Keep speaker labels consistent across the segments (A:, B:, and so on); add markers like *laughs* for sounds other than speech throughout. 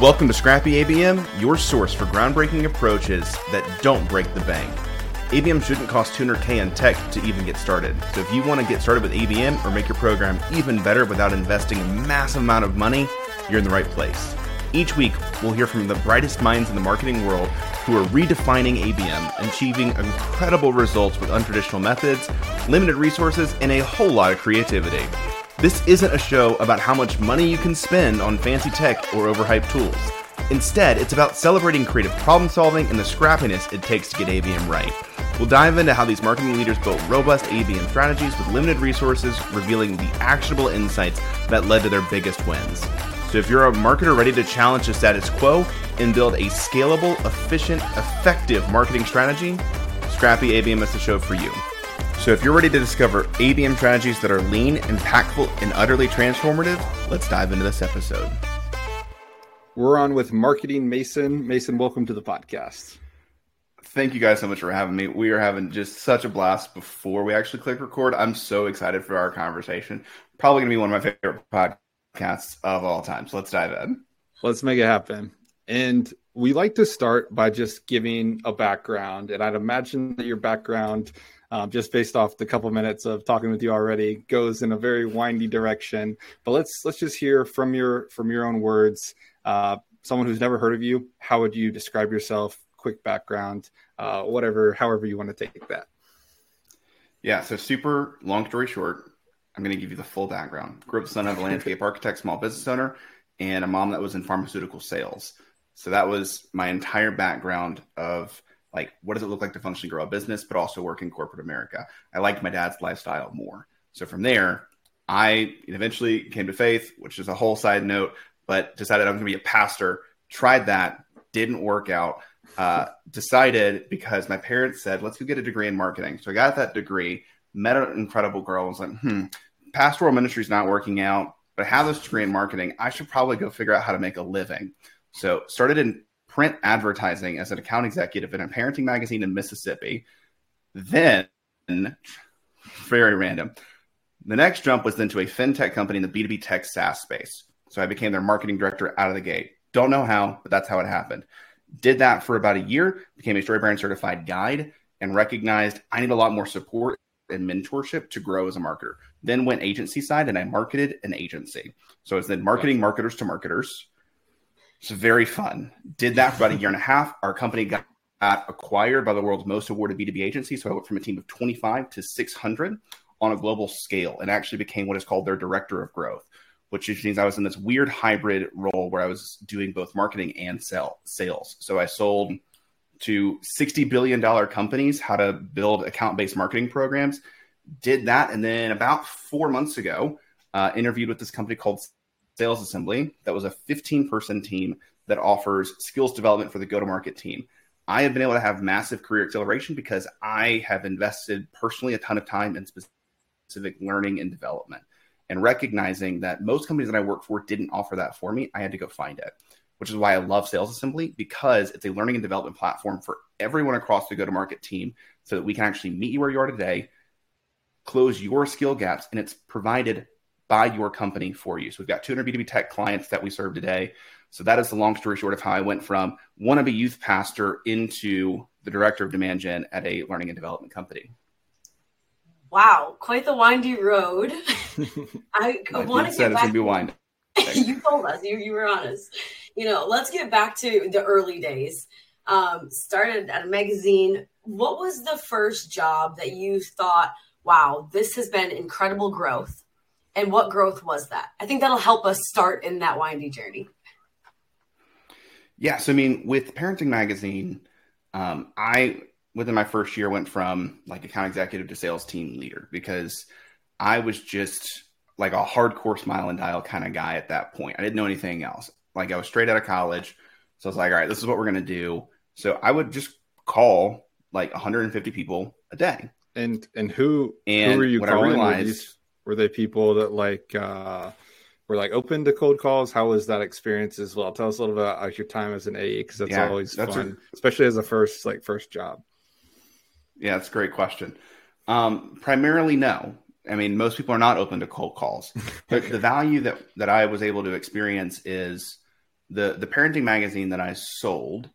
A: Welcome to Scrappy ABM, your source for groundbreaking approaches that don't break the bank. ABM shouldn't cost 200k in tech to even get started. So if you want to get started with ABM or make your program even better without investing a massive amount of money, you're in the right place. Each week, we'll hear from the brightest minds in the marketing world who are redefining ABM achieving incredible results with untraditional methods, limited resources, and a whole lot of creativity. This isn't a show about how much money you can spend on fancy tech or overhyped tools. Instead, it's about celebrating creative problem solving and the scrappiness it takes to get ABM right. We'll dive into how these marketing leaders built robust ABM strategies with limited resources, revealing the actionable insights that led to their biggest wins. So, if you're a marketer ready to challenge the status quo and build a scalable, efficient, effective marketing strategy, Scrappy ABM is the show for you. So, if you're ready to discover ABM strategies that are lean, impactful, and utterly transformative, let's dive into this episode.
B: We're on with Marketing Mason. Mason, welcome to the podcast.
A: Thank you guys so much for having me. We are having just such a blast before we actually click record. I'm so excited for our conversation. Probably going to be one of my favorite podcasts of all time. So let's dive in.
B: Let's make it happen. And we like to start by just giving a background. And I'd imagine that your background, um, just based off the couple minutes of talking with you already, goes in a very windy direction. But let's let's just hear from your from your own words. Uh, someone who's never heard of you, how would you describe yourself? Quick background, uh, whatever, however you want to take that.
A: Yeah. So super long story short, I'm going to give you the full background. Grew up son of a landscape *laughs* architect, small business owner, and a mom that was in pharmaceutical sales. So that was my entire background of like what does it look like to functionally grow a business, but also work in corporate America. I liked my dad's lifestyle more. So from there, I eventually came to faith, which is a whole side note, but decided I'm going to be a pastor. Tried that, didn't work out. Uh, decided because my parents said, let's go get a degree in marketing. So I got that degree, met an incredible girl, and was like, hmm, pastoral ministry is not working out, but I have this degree in marketing. I should probably go figure out how to make a living. So started in print advertising as an account executive in a parenting magazine in Mississippi. Then, very random. The next jump was then to a fintech company in the B2B tech SaaS space. So I became their marketing director out of the gate. Don't know how, but that's how it happened. Did that for about a year, became a StoryBrand certified guide, and recognized I need a lot more support and mentorship to grow as a marketer. Then went agency side and I marketed an agency. So it's then marketing marketers to marketers. It's very fun. Did that for about a year and a half. Our company got acquired by the world's most awarded B2B agency. So I went from a team of 25 to 600 on a global scale and actually became what is called their director of growth, which means I was in this weird hybrid role where I was doing both marketing and sell, sales. So I sold to $60 billion companies how to build account based marketing programs. Did that. And then about four months ago, uh, interviewed with this company called Sales Assembly. That was a 15 person team that offers skills development for the go to market team. I have been able to have massive career acceleration because I have invested personally a ton of time in specific learning and development and recognizing that most companies that I work for didn't offer that for me. I had to go find it which is why I love Sales Assembly because it's a learning and development platform for everyone across the go to market team so that we can actually meet you where you are today, close your skill gaps, and it's provided by your company for you. So we've got 200 B2B tech clients that we serve today. So that is the long story short of how I went from wannabe youth pastor into the director of demand gen at a learning and development company.
C: Wow, quite the windy road. *laughs*
A: I want to get back. It's gonna be windy. *laughs*
C: you told us. You you were honest. You know, let's get back to the early days. Um, started at a magazine. What was the first job that you thought, wow, this has been incredible growth? And what growth was that? I think that'll help us start in that windy journey.
A: Yeah. So, I mean, with Parenting Magazine, um, I, within my first year, went from like account executive to sales team leader because I was just like a hardcore smile and dial kind of guy at that point. I didn't know anything else. Like I was straight out of college. So I was like, all right, this is what we're going to do. So I would just call like 150 people a day.
B: And and who and who were you calling? Realized, were, they people that like uh were like open to cold calls? How was that experience as well? Tell us a little bit about your time as an AE because that's yeah, always that's fun, a, especially as a first like first job.
A: Yeah, that's a great question. Um, primarily, no. I mean, most people are not open to cold calls. *laughs* But the value that that I was able to experience is the the parenting magazine that I sold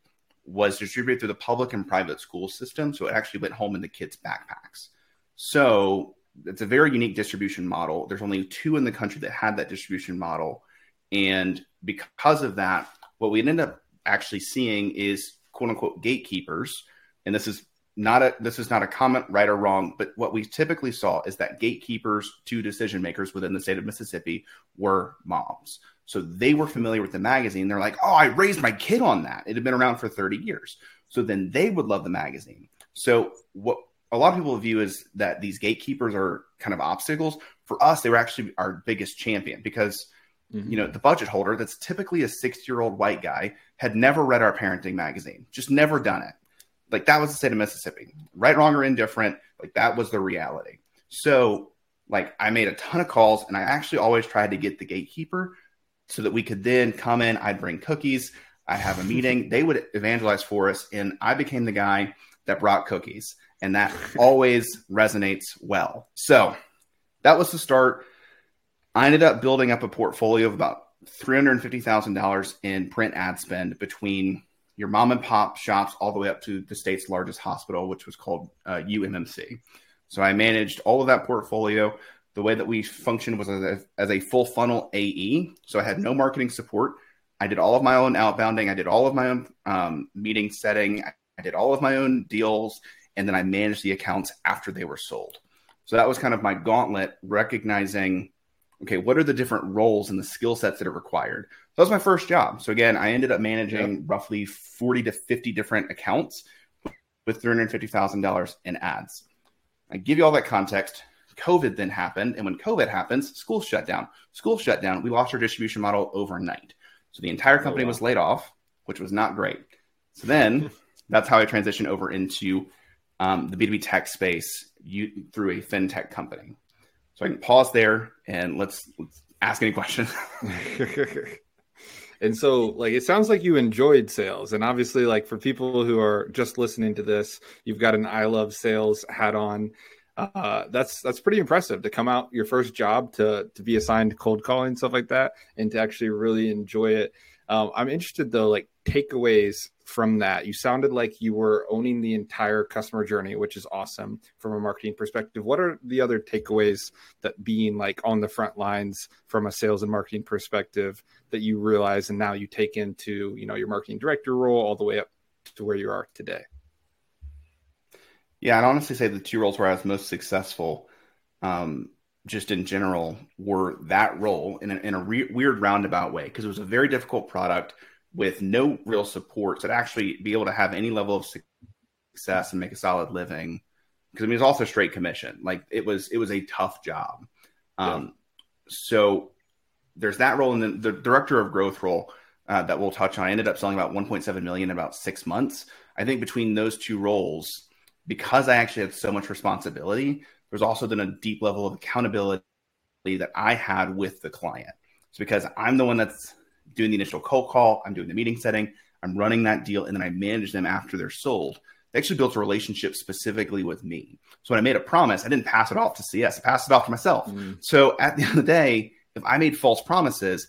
A: was distributed through the public and private school system, so it actually went home in the kids' backpacks. So it's a very unique distribution model. There's only two in the country that had that distribution model, and because of that, what we ended up actually seeing is quote unquote gatekeepers, and this is not a this is not a comment right or wrong, but what we typically saw is that gatekeepers to decision makers within the state of Mississippi were moms. So they were familiar with the magazine. They're like, "Oh, I raised my kid on that. It had been around for 30 years." So then they would love the magazine. So what a lot of people view is that these gatekeepers are kind of obstacles. For us, they were actually our biggest champion because mm-hmm. you know the budget holder that's typically a 60 year old white guy had never read our parenting magazine, just never done it like that was the state of Mississippi, right, wrong, or indifferent. Like that was the reality. So, like, I made a ton of calls, and I actually always tried to get the gatekeeper so that we could then come in. I'd bring cookies. I'd have a meeting. *laughs* they would evangelize for us, and I became the guy that brought cookies, and that always resonates well. So, that was the start. I ended up building up a portfolio of about $350,000 in print ad spend between your mom and pop shops all the way up to the state's largest hospital, which was called uh, UMMC. So I managed all of that portfolio. The way that we functioned was as a, as a full funnel AE. So I had no marketing support. I did all of my own outbounding. I did all of my own um, meeting setting. I did all of my own deals. And then I managed the accounts after they were sold. So that was kind of my gauntlet, recognizing okay, what are the different roles and the skill sets that are required? So that was my first job. So again, I ended up managing yep. roughly 40 to 50 different accounts with $350,000 in ads. I give you all that context. COVID then happened. And when COVID happens, school shut down. School shut down. We lost our distribution model overnight. So the entire oh, company oh, wow. was laid off, which was not great. So then *laughs* that's how I transitioned over into um, the B2B tech space you, through a fintech company. So I can pause there and let's, let's ask any questions. *laughs*
B: And so, like, it sounds like you enjoyed sales. And obviously, like, for people who are just listening to this, you've got an I love sales hat on. Uh, that's that's pretty impressive to come out your first job to to be assigned cold calling stuff like that and to actually really enjoy it. Um, I'm interested though, like takeaways from that. You sounded like you were owning the entire customer journey, which is awesome from a marketing perspective. What are the other takeaways that being like on the front lines from a sales and marketing perspective that you realize and now you take into, you know, your marketing director role all the way up to where you are today?
A: Yeah, I'd honestly say the two roles where I was most successful, um, just in general, were that role in a, in a re- weird roundabout way because it was a very difficult product with no real support to actually be able to have any level of success and make a solid living because I mean it's also straight commission. Like it was it was a tough job. Um, so there's that role and then the director of growth role uh, that we'll touch on. I ended up selling about 1.7 million in about six months. I think between those two roles, because I actually had so much responsibility, there's also then a deep level of accountability that I had with the client. It's because I'm the one that's doing the initial cold call, I'm doing the meeting setting, I'm running that deal, and then I manage them after they're sold. They actually built a relationship specifically with me. So when I made a promise, I didn't pass it off to CS, I passed it off to myself. Mm. So at the end of the day, if I made false promises,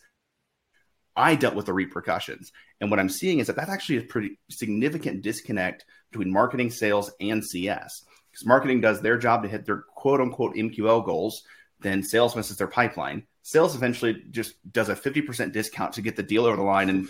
A: I dealt with the repercussions. And what I'm seeing is that that's actually a pretty significant disconnect between marketing, sales, and CS. Because marketing does their job to hit their quote unquote MQL goals, then sales misses their pipeline sales eventually just does a 50% discount to get the deal over the line and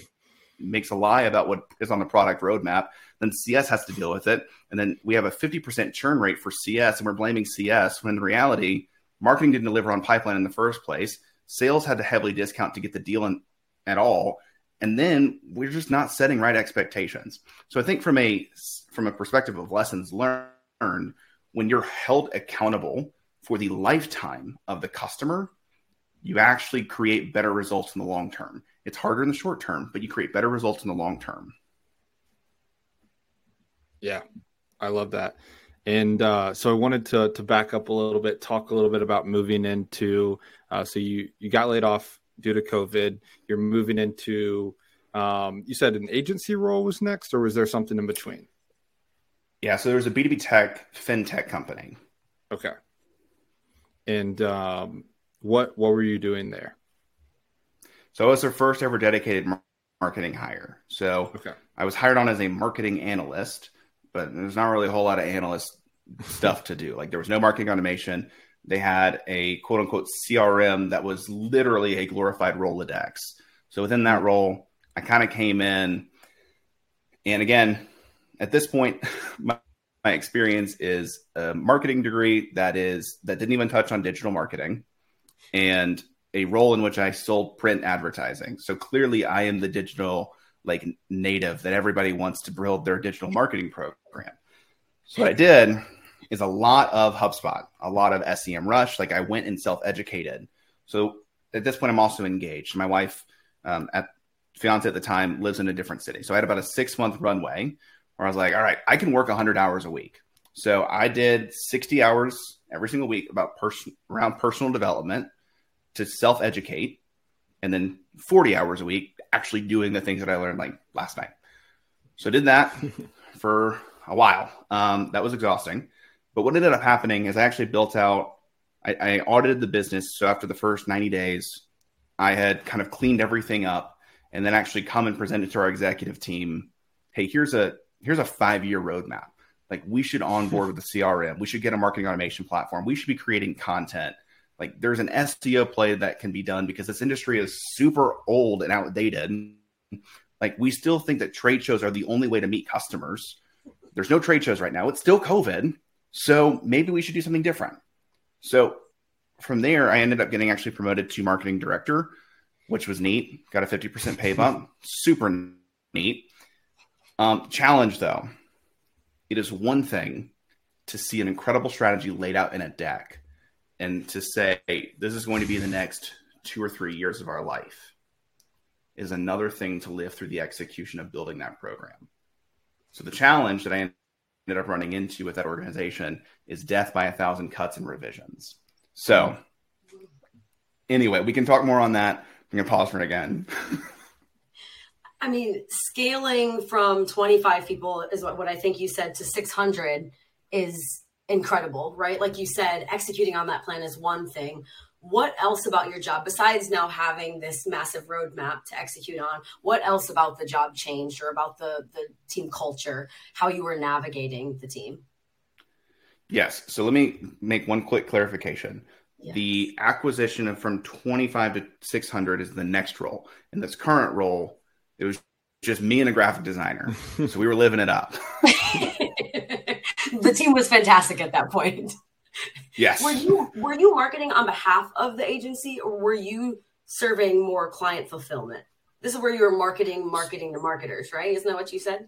A: makes a lie about what is on the product roadmap. Then CS has to deal with it. And then we have a 50% churn rate for CS and we're blaming CS when in reality, marketing didn't deliver on pipeline in the first place. Sales had to heavily discount to get the deal in at all. And then we're just not setting right expectations. So I think from a from a perspective of lessons learned, when you're held accountable for the lifetime of the customer, you actually create better results in the long term. It's harder in the short term, but you create better results in the long term.
B: Yeah, I love that. And uh, so I wanted to to back up a little bit, talk a little bit about moving into. Uh, so you you got laid off due to COVID. You're moving into. Um, you said an agency role was next, or was there something in between?
A: Yeah, so there was a B two B tech fintech company.
B: Okay. And um, what what were you doing there?
A: So I was their first ever dedicated marketing hire. So
B: Okay.
A: I was hired on as a marketing analyst, but there's not really a whole lot of analyst *laughs* stuff to do. Like there was no marketing automation. They had a quote unquote CRM that was literally a glorified Rolodex. So within that role, I kind of came in, and again, at this point, *laughs* my, my experience is a marketing degree that is that didn't even touch on digital marketing, and a role in which I sold print advertising. So clearly, I am the digital like native that everybody wants to build their digital marketing program. So what I did is a lot of HubSpot, a lot of Semrush. Like I went and self educated. So at this point, I'm also engaged. My wife, um, at fiance at the time, lives in a different city. So I had about a six month runway where I was like, all right, I can work 100 hours a week. So I did 60 hours every single week about person around personal development to self educate, and then 40 hours a week actually doing the things that I learned like last night. So I did that *laughs* for a while. Um, that was exhausting. But what ended up happening is I actually built out, I, I audited the business. So after the first 90 days, I had kind of cleaned everything up and then actually come and presented to our executive team, hey, here's a here's a five year roadmap. Like we should onboard with the CRM. We should get a marketing automation platform. We should be creating content. Like there's an SEO play that can be done because this industry is super old and outdated. Like we still think that trade shows are the only way to meet customers. There's no trade shows right now. It's still COVID. So maybe we should do something different. So from there, I ended up getting actually promoted to marketing director, which was neat. Got a 50% pay bump. Super neat. Um, challenge though, it is one thing to see an incredible strategy laid out in a deck and to say, this is going to be the next two or three years of our life is another thing to live through the execution of building that program. So the challenge that I ended up running into with that organization is death by a thousand cuts and revisions. So anyway, we can talk more on that. I'm gonna pause for it again. *laughs*
C: I mean, scaling from 25 people is what, what I think you said to 600 is incredible, right? Like you said, executing on that plan is one thing. What else about your job, besides now having this massive roadmap to execute on, what else about the job changed or about the, the team culture, how you were navigating the team?
A: Yes. So let me make one quick clarification. Yes. The acquisition of from 25 to 600 is the next role. In this current role, it was just me and a graphic designer. so we were living it up. *laughs*
C: the team was fantastic at that point.
A: Yes.
C: Were you were you marketing on behalf of the agency or were you serving more client fulfillment? This is where you were marketing, marketing to marketers, right? Isn't that what you said?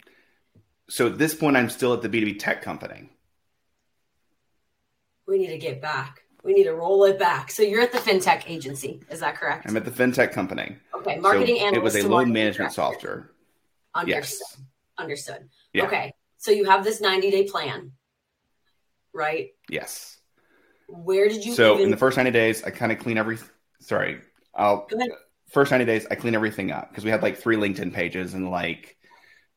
A: So at this point I'm still at the B2B tech company.
C: We need to get back. We need to roll it back. So you're at the fintech agency, is that correct?
A: I'm at the fintech company.
C: Okay, marketing
A: so
C: analyst.
A: It was a loan management software.
C: Understood. Yes. Understood. Yeah. Okay, so you have this 90 day plan, right?
A: Yes.
C: Where did you?
A: So
C: even...
A: in the first 90 days, I kind of clean every. Sorry, I'll. First 90 days, I clean everything up because we had like three LinkedIn pages and like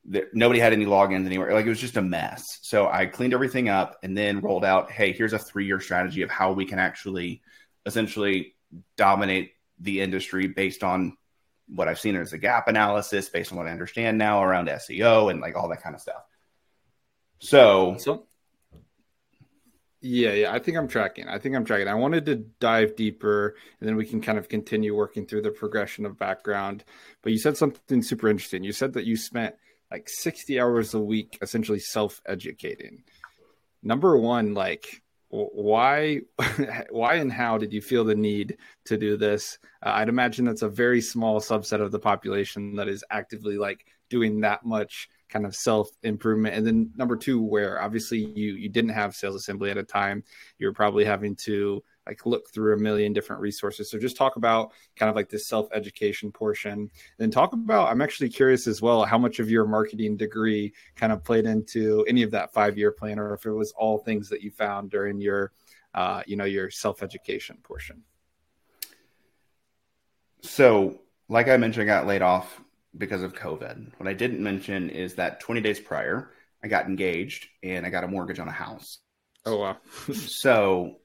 A: there, nobody had any logins anywhere. Like it was just a mess. So I cleaned everything up and then rolled out, hey, here's a three year strategy of how we can actually essentially dominate the industry based on what I've seen as a gap analysis, based on what I understand now around SEO and like all that kind of stuff. So,
B: so yeah, yeah, I think I'm tracking. I think I'm tracking. I wanted to dive deeper and then we can kind of continue working through the progression of background. But you said something super interesting. You said that you spent like 60 hours a week essentially self-educating. Number one like why *laughs* why and how did you feel the need to do this? Uh, i'd imagine that's a very small subset of the population that is actively like doing that much kind of self improvement and then number two where? Obviously you you didn't have sales assembly at a time. You're probably having to like look through a million different resources. So just talk about kind of like this self education portion. Then talk about, I'm actually curious as well, how much of your marketing degree kind of played into any of that five year plan or if it was all things that you found during your, uh, you know, your self education portion.
A: So, like I mentioned, I got laid off because of COVID. What I didn't mention is that 20 days prior, I got engaged and I got a mortgage on a house.
B: Oh, wow.
A: so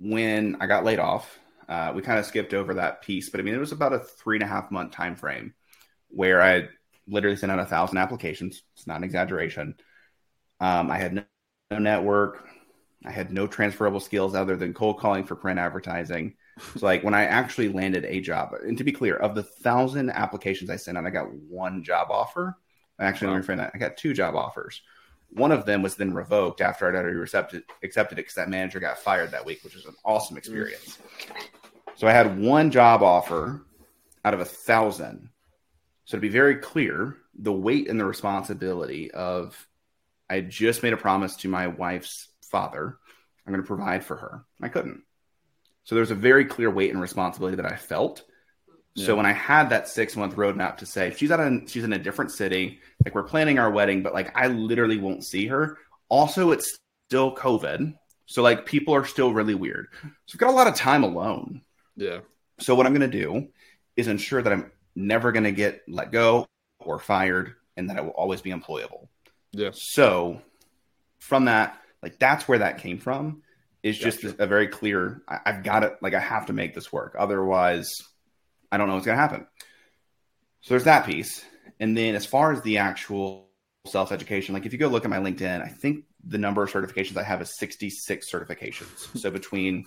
A: when I got laid off, uh, we kind of skipped over that piece, but I mean, it was about a three and a half month time frame where I literally sent out a thousand applications. It's not an exaggeration. Um, I had no, no network. I had no transferable skills other than cold calling for print advertising. So like when I actually landed a job, and to be clear, of the thousand applications I sent out, I got one job offer. Actually, wow. let me that. I got two job offers. One of them was then revoked after I'd already accepted, accepted it because that manager got fired that week, which was an awesome mm. experience. So I had one job offer out of a thousand. So to be very clear, the weight and the responsibility of I just made a promise to my wife's father. I'm going to provide for her. I couldn't. So there's a very clear weight and responsibility that I felt. Yeah. So when I had that six month roadmap to say she's at a she's in a different city, like we're planning our wedding, but like I literally won't see her. Also, it's still COVID, so like people are still really weird. So I've got a lot of time alone.
B: Yeah.
A: So what I'm going to do is ensure that I'm never going to get let go or fired, and that I will always be employable.
B: Yeah.
A: So from that, like that's where that came from. Is just gotcha. a very clear. I, I've got it. Like I have to make this work. Otherwise, I don't know what's going to happen. So there's that piece. And then as far as the actual self education, like if you go look at my LinkedIn, I think the number of certifications I have is 66 certifications. *laughs* so between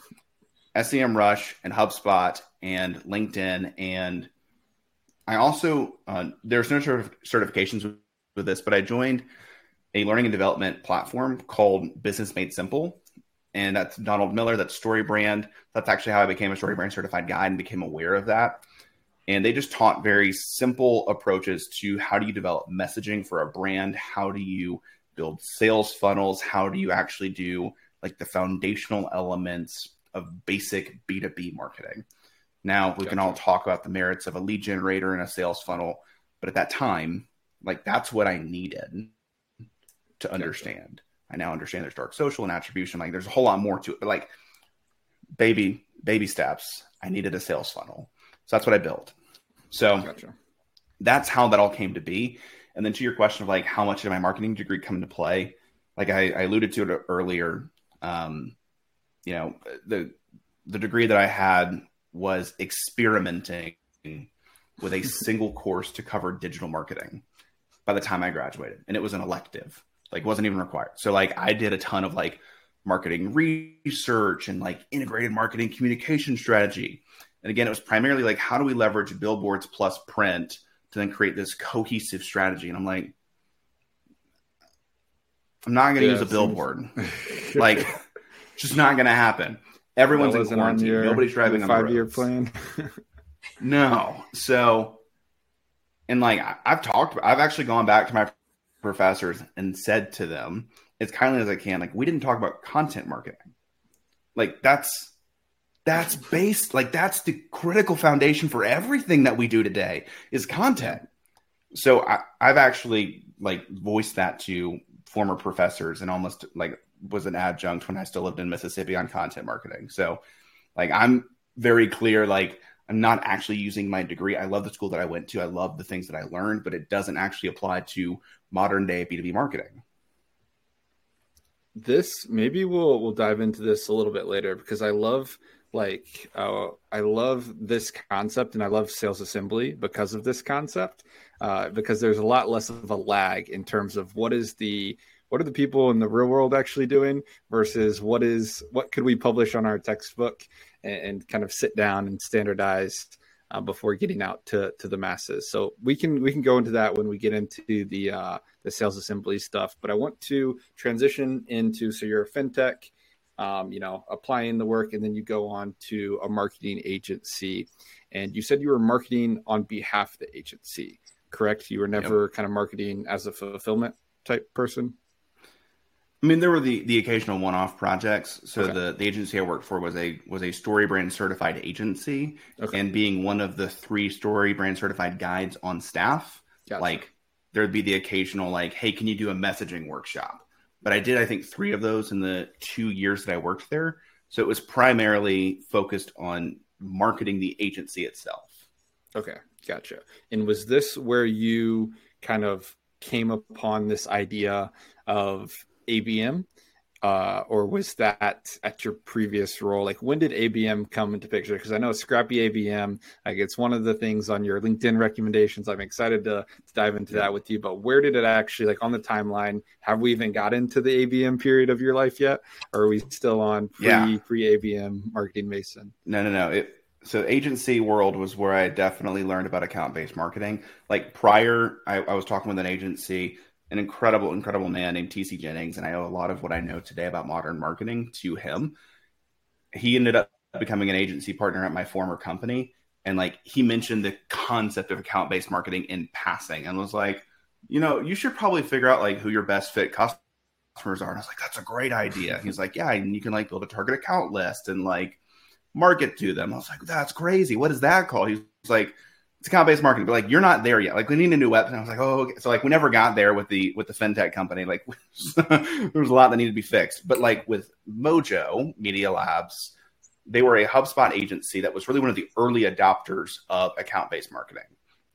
A: Semrush and HubSpot and LinkedIn, and I also, uh, there's no certifications with this, but I joined a learning and development platform called Business Made Simple. And that's Donald Miller, that's StoryBrand. That's actually how I became a StoryBrand certified guide and became aware of that. And they just taught very simple approaches to how do you develop messaging for a brand? How do you build sales funnels? How do you actually do like the foundational elements of basic B2B marketing? Now, we gotcha. can all talk about the merits of a lead generator and a sales funnel, but at that time, like that's what I needed to understand. I now understand there's dark social and attribution. Like there's a whole lot more to it, but like baby, baby steps, I needed a sales funnel. So that's what I built. So gotcha. that's how that all came to be. And then to your question of like how much did my marketing degree come into play? Like I, I alluded to it earlier. Um, you know, the the degree that I had was experimenting with a *laughs* single course to cover digital marketing by the time I graduated, and it was an elective like wasn't even required. So like I did a ton of like marketing research and like integrated marketing communication strategy. And again, it was primarily like how do we leverage billboards plus print to then create this cohesive strategy? And I'm like, I'm not going to yeah, use a billboard. like, just not going to happen. Everyone's in quarantine. Your, Nobody's driving on five year plan. no. So, and like I've talked, I've actually gone back to my professors and said to them as kindly as I can, like, we didn't talk about content marketing. Like that's that's based like that's the critical foundation for everything that we do today is content. So I, I've actually like voiced that to former professors and almost like was an adjunct when I still lived in Mississippi on content marketing. So like I'm very clear, like I'm not actually using my degree. I love the school that I went to. I love the things that I learned, but it doesn't actually apply to modern day B2B marketing.
B: This maybe we'll we'll dive into this a little bit later because I love like uh, I love this concept and I love sales assembly because of this concept uh, because there's a lot less of a lag in terms of what is the what are the people in the real world actually doing versus what is what could we publish on our textbook and, and kind of sit down and standardize uh, before getting out to, to the masses. So we can we can go into that when we get into the uh, the sales assembly stuff. But I want to transition into so you're a fintech, um, you know, applying the work, and then you go on to a marketing agency. And you said you were marketing on behalf of the agency, correct? You were never yep. kind of marketing as a fulfillment type person.
A: I mean, there were the the occasional one off projects. So okay. the the agency I worked for was a was a StoryBrand certified agency, okay. and being one of the three StoryBrand certified guides on staff, gotcha. like there'd be the occasional like, hey, can you do a messaging workshop? But I did, I think, three of those in the two years that I worked there. So it was primarily focused on marketing the agency itself.
B: Okay, gotcha. And was this where you kind of came upon this idea of ABM, uh, or was that at your previous role? Like, when did ABM come into picture? Because I know Scrappy ABM, like it's one of the things on your LinkedIn recommendations. I'm excited to, to dive into that with you. But where did it actually, like, on the timeline? Have we even got into the ABM period of your life yet, or are we still on pre
A: Yeah.
B: pre ABM marketing Mason?
A: No, no, no. It, so agency world was where I definitely learned about account based marketing. Like prior, I, I was talking with an agency, an incredible, incredible man named TC Jennings, and I owe a lot of what I know today about modern marketing to him. He ended up becoming an agency partner at my former company, and like he mentioned the concept of account based marketing in passing, and was like, you know, you should probably figure out like who your best fit customers are. And I was like, that's a great idea. He's like, yeah, and you can like build a target account list and like market to them. I was like, that's crazy. What is that called? He was like, it's account based marketing, but like you're not there yet. Like we need a new website. I was like, oh, okay. so like we never got there with the with the fintech company. Like *laughs* there was a lot that needed to be fixed. But like with Mojo Media Labs, they were a HubSpot agency that was really one of the early adopters of account based marketing.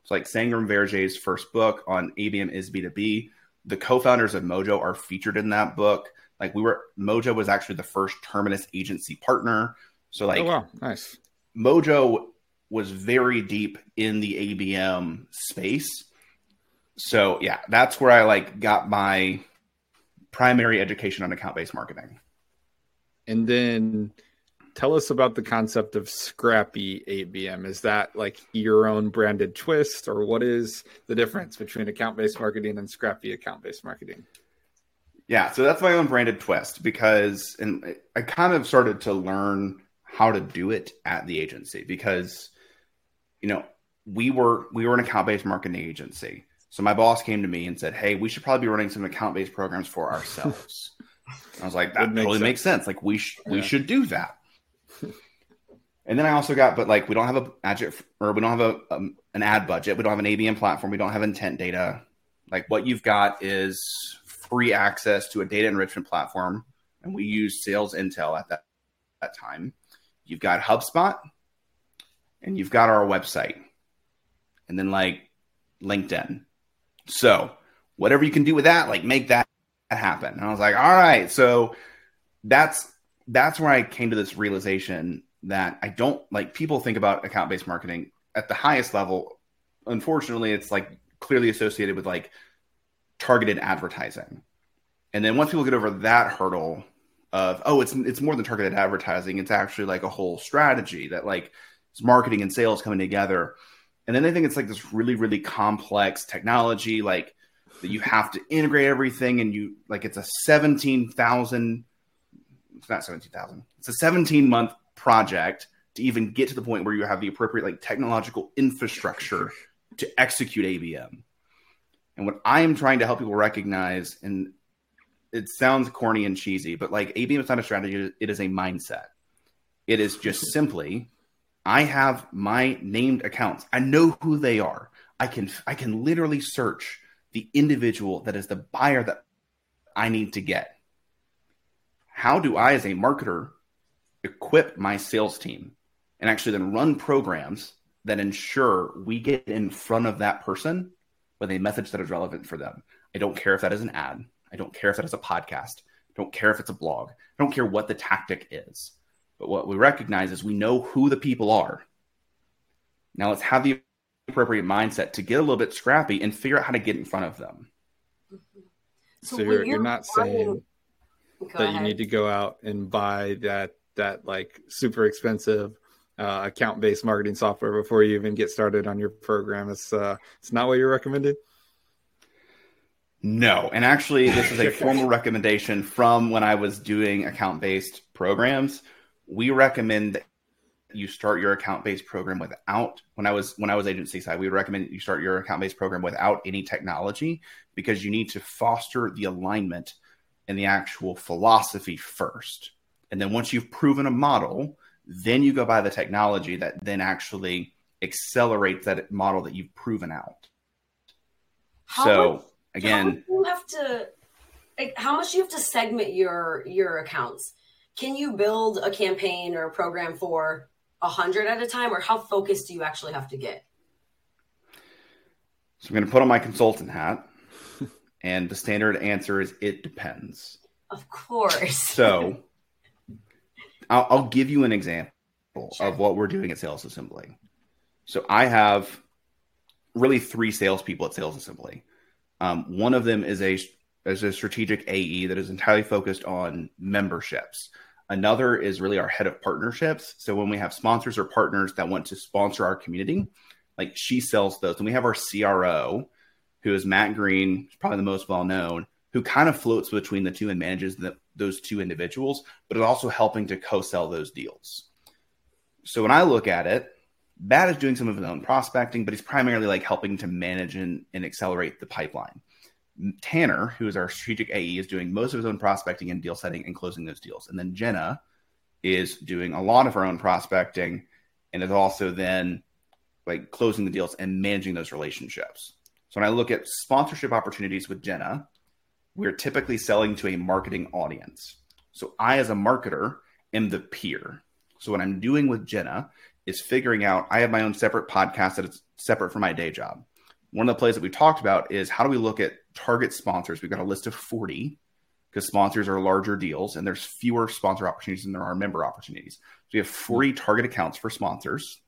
A: It's like Sangram Vajre's first book on ABM is B2B. The co-founders of Mojo are featured in that book. Like we were Mojo was actually the first Terminus agency partner. So like
B: oh wow, nice.
A: Mojo was very deep in the ABM space. So yeah, that's where I like got my primary education on account based marketing.
B: And then tell us about the concept of scrappy ABM. Is that like your own branded twist, or what is the difference between account based marketing and scrappy account based marketing?
A: Yeah, so that's my own branded twist because and I kind of started to learn how to do it at the agency because you know, we were we were an account-based marketing agency. So my boss came to me and said, "Hey, we should probably be running some account-based programs for ourselves." I was like, "That totally makes sense. Like we sh- we should do that." and then I also got, but like we don't have a budget or we don't have a um, an ad budget. We don't have an ABM platform. We don't have intent data. Like what you've got is free access to a data enrichment platform, and we use SalesIntel at that that time. You've got HubSpot, and you've got our website, and then like LinkedIn. So whatever you can do with that, like make that happen. And I was like, all right. So that's that's where I came to this realization that I don't like people think about account based marketing at the highest level. Unfortunately, it's like clearly associated with like targeted advertising. And then once people get over that hurdle of oh, it's it's more than targeted advertising, it's actually like a whole strategy that like it's marketing and sales coming together. And then they think it's like this really, really complex technology, like that you have to integrate everything and you like it's a 17,000 it's not 17,000. It's a 17 month project to even get to the point where you have the appropriate like technological infrastructure to execute ABM. And what I am trying to help people recognize, and it sounds corny and cheesy, but like ABM is not a strategy, it is a mindset. It is just simply, I have my named accounts. I know who they are. I can I can literally search the individual that is the buyer that I need to get. How do I, as a marketer, equip my sales team and actually then run programs that ensure we get in front of that person with a message that is relevant for them? I don't care if that is an ad. I don't care if that is a podcast. I don't care if it's a blog. I don't care what the tactic is. But what we recognize is we know who the people are. Now let's have the appropriate mindset to get a little bit scrappy and figure out how to get in front of them.
B: So,
C: when
B: you're, you're not saying
C: Go
B: that you need to go out and buy that that like super expensive uh, account based marketing software before you even get started on your program. It's uh, it's not what you're recommending.
A: No, and actually, this is a *laughs* formal recommendation from when I was doing account based programs. We recommend that you start your account based program without when I was when I was agency side, we would recommend you start your account based program without any technology because you need to foster the alignment and the actual philosophy first. And then once you've proven a model, then you go by the technology that then actually accelerates that model that you've proven out.
C: How
A: so
C: much- how
A: again,
C: you have to like how much do you have to segment your your accounts can you build a campaign or a program for a hundred at a time or how focused do you actually have to get
A: So I'm going to put on my consultant hat, *laughs* and the standard answer is it depends.
C: Of course.
A: So *laughs* I'll, I'll, give you an example sure. of what we're doing at Sales Assembly. So I have really three salespeople at Sales Assembly. Um, one of them is a is a strategic AE that is entirely focused on memberships. Another is really our head of partnerships. So when we have sponsors or partners that want to sponsor our community, like she sells those. And we have our CRO, who is Matt Green, probably the most well known, who kind of floats between the two and manages the, those two individuals, but is also helping to co sell those deals. So when I look at it, Matt is doing some of his own prospecting, but he's primarily like helping to manage and, and accelerate the pipeline. Tanner, who is our strategic AE, is doing most of his own prospecting and deal setting and closing those deals. And then Jenna is doing a lot of her own prospecting and is also then like closing the deals and managing those relationships. So when I look at sponsorship opportunities with Jenna, we're typically selling to a marketing audience. So I, as a marketer, am the peer. So what I'm doing with Jenna is figuring out I have my own separate podcast that is separate from my day job. One of the plays that we talked about is how do we look at target sponsors? We've got a list of 40 because sponsors are larger deals and there's fewer sponsor opportunities than there are member opportunities. So we have 40 mm-hmm. target accounts for sponsors.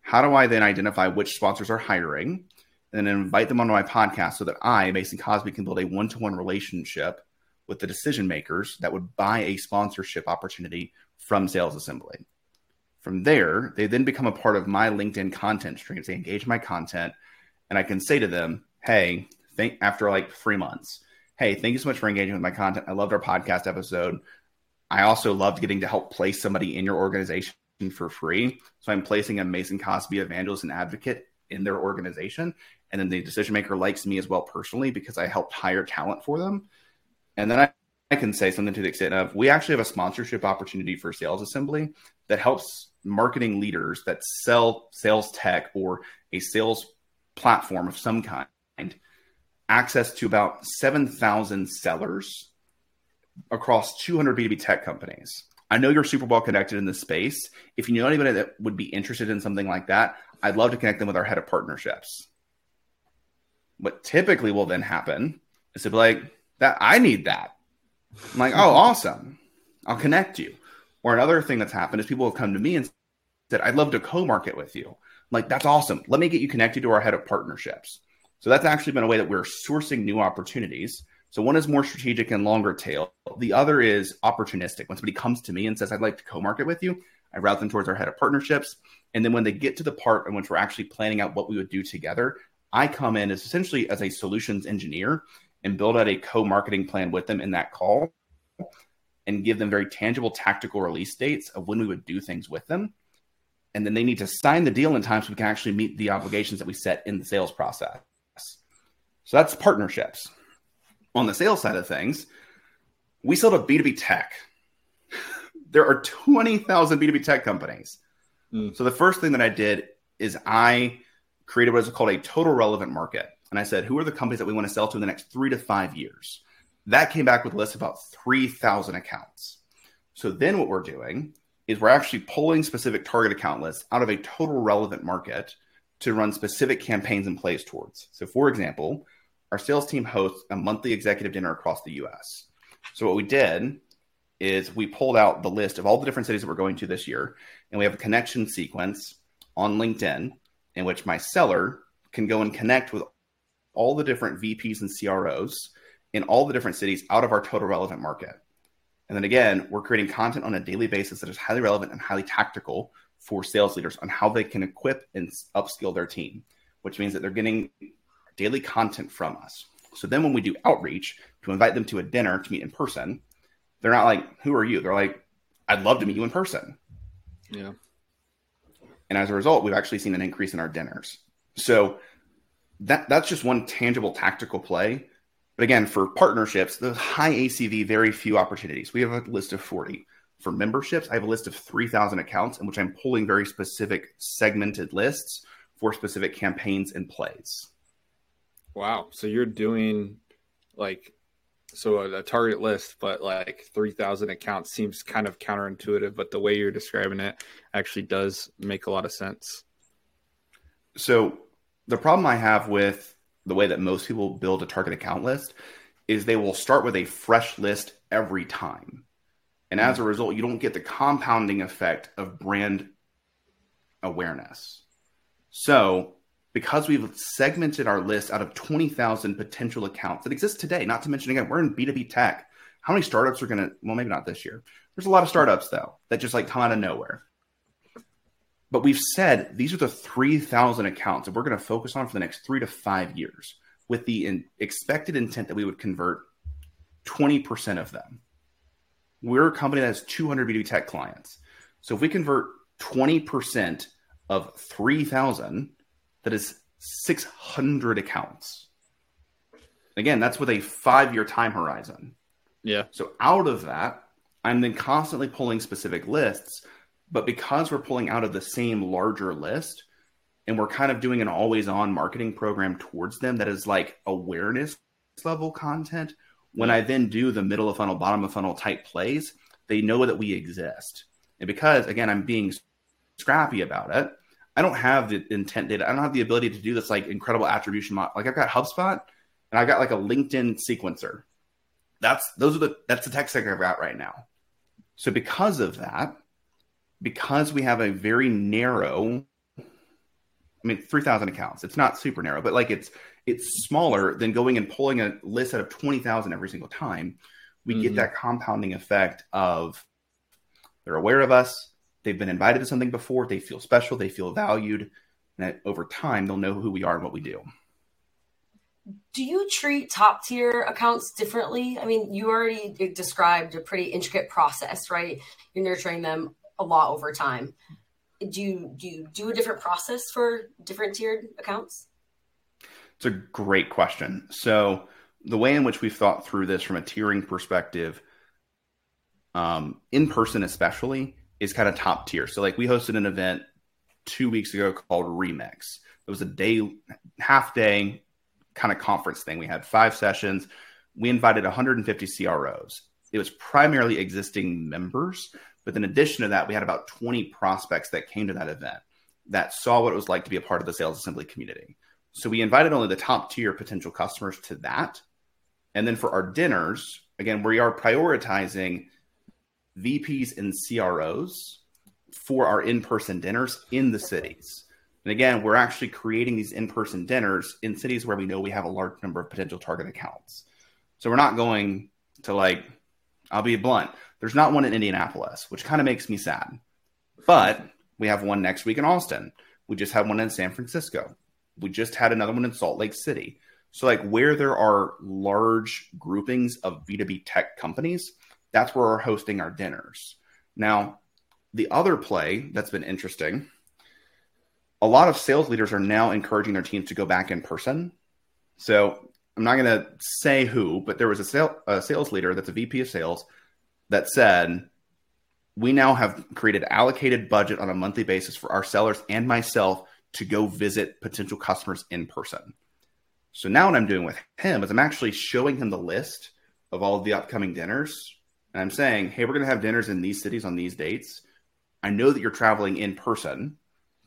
A: How do I then identify which sponsors are hiring and then invite them onto my podcast so that I, Mason Cosby, can build a one to one relationship with the decision makers that would buy a sponsorship opportunity from Sales Assembly? From there, they then become a part of my LinkedIn content streams. They engage my content, and I can say to them, "Hey, think after like three months, hey, thank you so much for engaging with my content. I loved our podcast episode. I also loved getting to help place somebody in your organization for free. So I'm placing a Mason Cosby evangelist and advocate in their organization, and then the decision maker likes me as well personally because I helped hire talent for them. And then I I can say something to the extent of we actually have a sponsorship opportunity for Sales Assembly that helps marketing leaders that sell sales tech or a sales platform of some kind access to about 7,000 sellers across 200 B2B tech companies. I know you're super well connected in this space. If you know anybody that would be interested in something like that, I'd love to connect them with our head of partnerships. What typically will then happen is to be like, that I need that. I'm like, oh, awesome. I'll connect you. Or another thing that's happened is people have come to me and said, I'd love to co-market with you. Like, that's awesome. Let me get you connected to our head of partnerships. So that's actually been a way that we're sourcing new opportunities. So one is more strategic and longer tail. The other is opportunistic. When somebody comes to me and says, I'd like to co-market with you, I route them towards our head of partnerships. And then when they get to the part in which we're actually planning out what we would do together, I come in as essentially as a solutions engineer and build out a co-marketing plan with them in that call and give them very tangible tactical release dates of when we would do things with them. And then they need to sign the deal in time so we can actually meet the obligations that we set in the sales process. So that's partnerships. On the sales side of things, we sell to B2B tech. *laughs* there are 20,000 B2B tech companies. Mm. So the first thing that I did is I created what is called a total relevant market. And I said, who are the companies that we want to sell to in the next three to five years? That came back with a list of about 3,000 accounts. So then what we're doing is we're actually pulling specific target account lists out of a total relevant market to run specific campaigns and plays towards. So, for example, our sales team hosts a monthly executive dinner across the US. So, what we did is we pulled out the list of all the different cities that we're going to this year, and we have a connection sequence on LinkedIn in which my seller can go and connect with all the different VPs and CROs in all the different cities out of our total relevant market. And then again, we're creating content on a daily basis that is highly relevant and highly tactical for sales leaders on how they can equip and upskill their team, which means that they're getting daily content from us. So then when we do outreach to invite them to a dinner to meet in person, they're not like, who are you? They're like, I'd love to meet you in person.
B: Yeah.
A: And as a result, we've actually seen an increase in our dinners. So that that's just one tangible tactical play but again, for partnerships, the high ACV, very few opportunities. We have a list of 40. For memberships, I have a list of 3,000 accounts in which I'm pulling very specific segmented lists for specific campaigns and plays.
B: Wow. So you're doing like, so a, a target list, but like 3,000 accounts seems kind of counterintuitive, but the way you're describing it actually does make a lot of sense.
A: So the problem I have with the way that most people build a target account list is they will start with a fresh list every time. And as a hmm. result, you don't get the compounding effect of brand awareness. So, because we've segmented our list out of 20,000 potential accounts that exist today, not to mention again, we're in B2B tech. How many startups are going to, well, maybe not this year. There's a lot of startups though that just like come out of nowhere. But we've said these are the 3,000 accounts that we're going to focus on for the next three to five years with the in, expected intent that we would convert 20% of them. We're a company that has 200 B2B tech clients. So if we convert 20% of 3,000, that is 600 accounts. Again, that's with a five year time horizon.
B: Yeah.
A: So out of that, I'm then constantly pulling specific lists. But because we're pulling out of the same larger list and we're kind of doing an always on marketing program towards them that is like awareness level content, when I then do the middle of funnel, bottom of funnel type plays, they know that we exist. And because, again, I'm being scrappy about it, I don't have the intent data. I don't have the ability to do this like incredible attribution. Mo- like I've got HubSpot and I've got like a LinkedIn sequencer. That's those are the that's the tech stack I've got right now. So because of that, because we have a very narrow, I mean, three thousand accounts. It's not super narrow, but like it's it's smaller than going and pulling a list out of twenty thousand every single time. We mm-hmm. get that compounding effect of they're aware of us, they've been invited to something before, they feel special, they feel valued, and over time they'll know who we are and what we do.
C: Do you treat top tier accounts differently? I mean, you already described a pretty intricate process, right? You're nurturing them a lot over time. Do you do you do a different process for different tiered accounts?
A: It's a great question. So the way in which we've thought through this from a tiering perspective, um, in person especially, is kind of top tier. So like we hosted an event two weeks ago called Remix. It was a day, half day kind of conference thing. We had five sessions. We invited 150 CROs. It was primarily existing members, but in addition to that, we had about 20 prospects that came to that event that saw what it was like to be a part of the sales assembly community. So we invited only the top tier potential customers to that. And then for our dinners, again, we are prioritizing VPs and CROs for our in person dinners in the cities. And again, we're actually creating these in person dinners in cities where we know we have a large number of potential target accounts. So we're not going to like, I'll be blunt, there's not one in Indianapolis, which kind of makes me sad. But we have one next week in Austin. We just had one in San Francisco. We just had another one in Salt Lake City. So, like where there are large groupings of B2B tech companies, that's where we're hosting our dinners. Now, the other play that's been interesting a lot of sales leaders are now encouraging their teams to go back in person. So I'm not going to say who, but there was a, sale, a sales leader that's a VP of sales that said, We now have created allocated budget on a monthly basis for our sellers and myself to go visit potential customers in person. So now what I'm doing with him is I'm actually showing him the list of all of the upcoming dinners and I'm saying, hey, we're going to have dinners in these cities on these dates. I know that you're traveling in person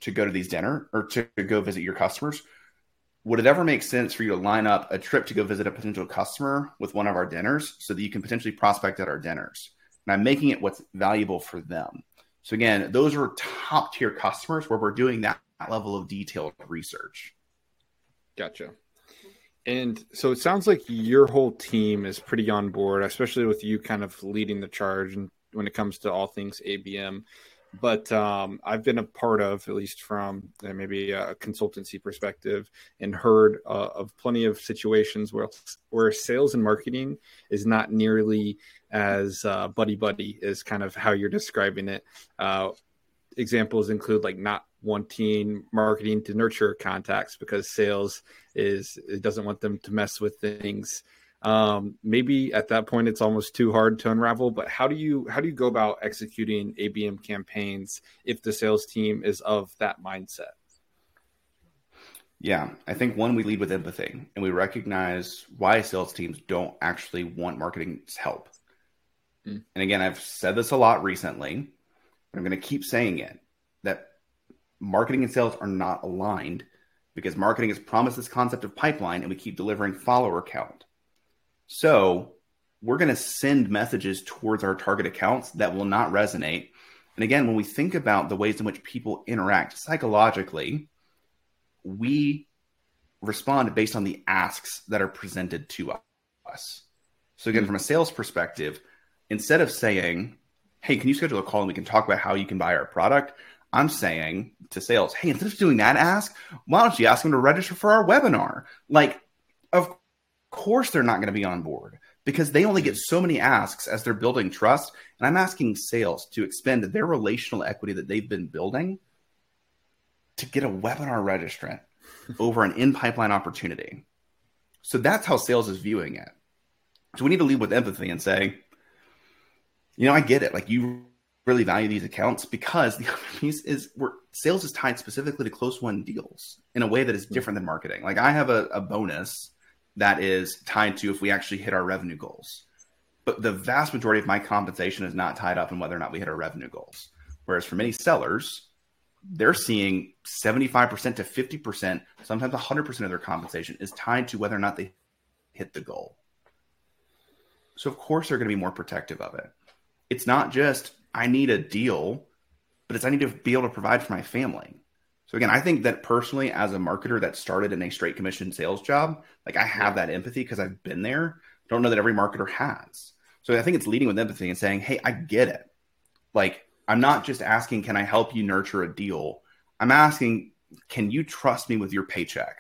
A: to go to these dinner or to go visit your customers. Would it ever make sense for you to line up a trip to go visit a potential customer with one of our dinners so that you can potentially prospect at our dinners? And I'm making it what's valuable for them. So again, those are top tier customers where we're doing that level of detailed research.
B: Gotcha. And so it sounds like your whole team is pretty on board, especially with you kind of leading the charge and when it comes to all things ABM. But um, I've been a part of, at least from uh, maybe a consultancy perspective, and heard uh, of plenty of situations where where sales and marketing is not nearly as uh, buddy buddy as kind of how you're describing it. Uh, examples include like not wanting marketing to nurture contacts because sales is it doesn't want them to mess with things um, maybe at that point it's almost too hard to unravel but how do you how do you go about executing abm campaigns if the sales team is of that mindset
A: yeah i think one we lead with empathy and we recognize why sales teams don't actually want marketing's help mm. and again i've said this a lot recently but i'm going to keep saying it that marketing and sales are not aligned because marketing has promised this concept of pipeline and we keep delivering follower count. So we're going to send messages towards our target accounts that will not resonate. And again, when we think about the ways in which people interact psychologically, we respond based on the asks that are presented to us. So, again, from a sales perspective, instead of saying, Hey, can you schedule a call and we can talk about how you can buy our product? I'm saying to sales, Hey, instead of doing that ask, why don't you ask them to register for our webinar? Like, of course, they're not going to be on board because they only get so many asks as they're building trust. And I'm asking sales to expend their relational equity that they've been building to get a webinar registrant *laughs* over an in pipeline opportunity. So that's how sales is viewing it. So we need to lead with empathy and say, you know, I get it. Like you really value these accounts because the *laughs* other piece is where sales is tied specifically to close one deals in a way that is hmm. different than marketing. Like I have a, a bonus that is tied to if we actually hit our revenue goals. But the vast majority of my compensation is not tied up in whether or not we hit our revenue goals. Whereas for many sellers, they're seeing 75% to 50%, sometimes 100% of their compensation is tied to whether or not they hit the goal. So, of course, they're going to be more protective of it. It's not just, I need a deal, but it's, I need to be able to provide for my family. So again, I think that personally, as a marketer that started in a straight commission sales job, like I have that empathy because I've been there. Don't know that every marketer has. So I think it's leading with empathy and saying, "Hey, I get it. Like I'm not just asking, can I help you nurture a deal? I'm asking, can you trust me with your paycheck?"